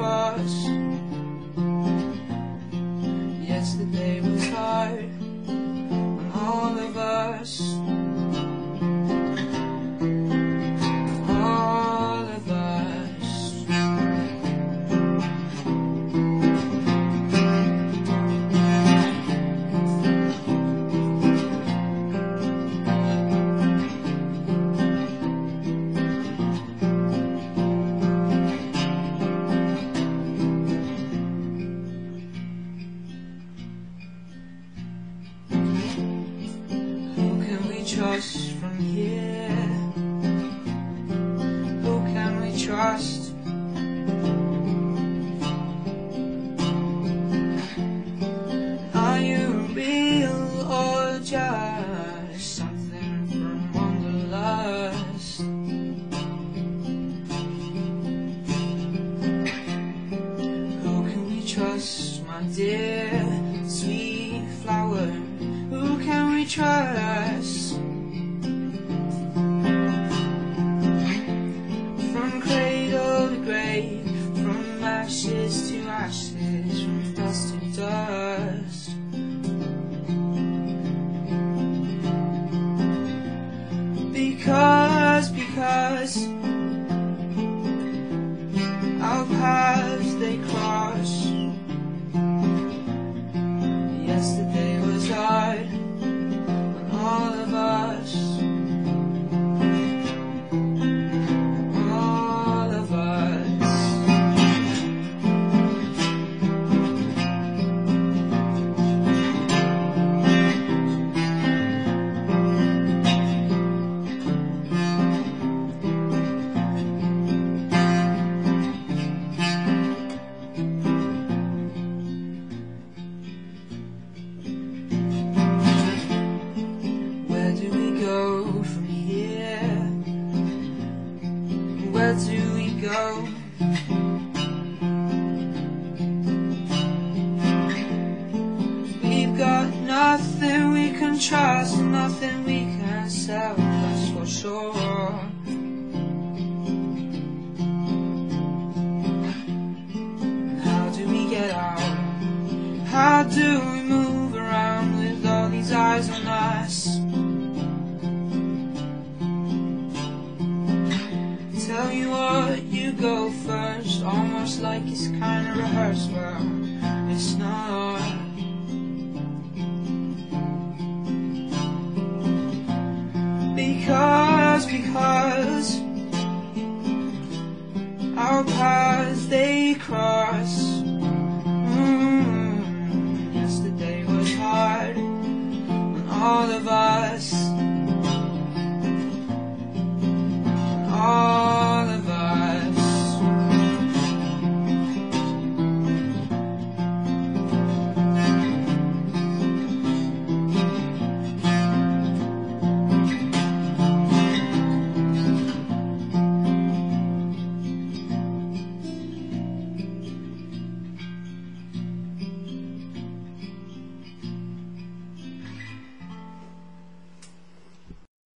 clock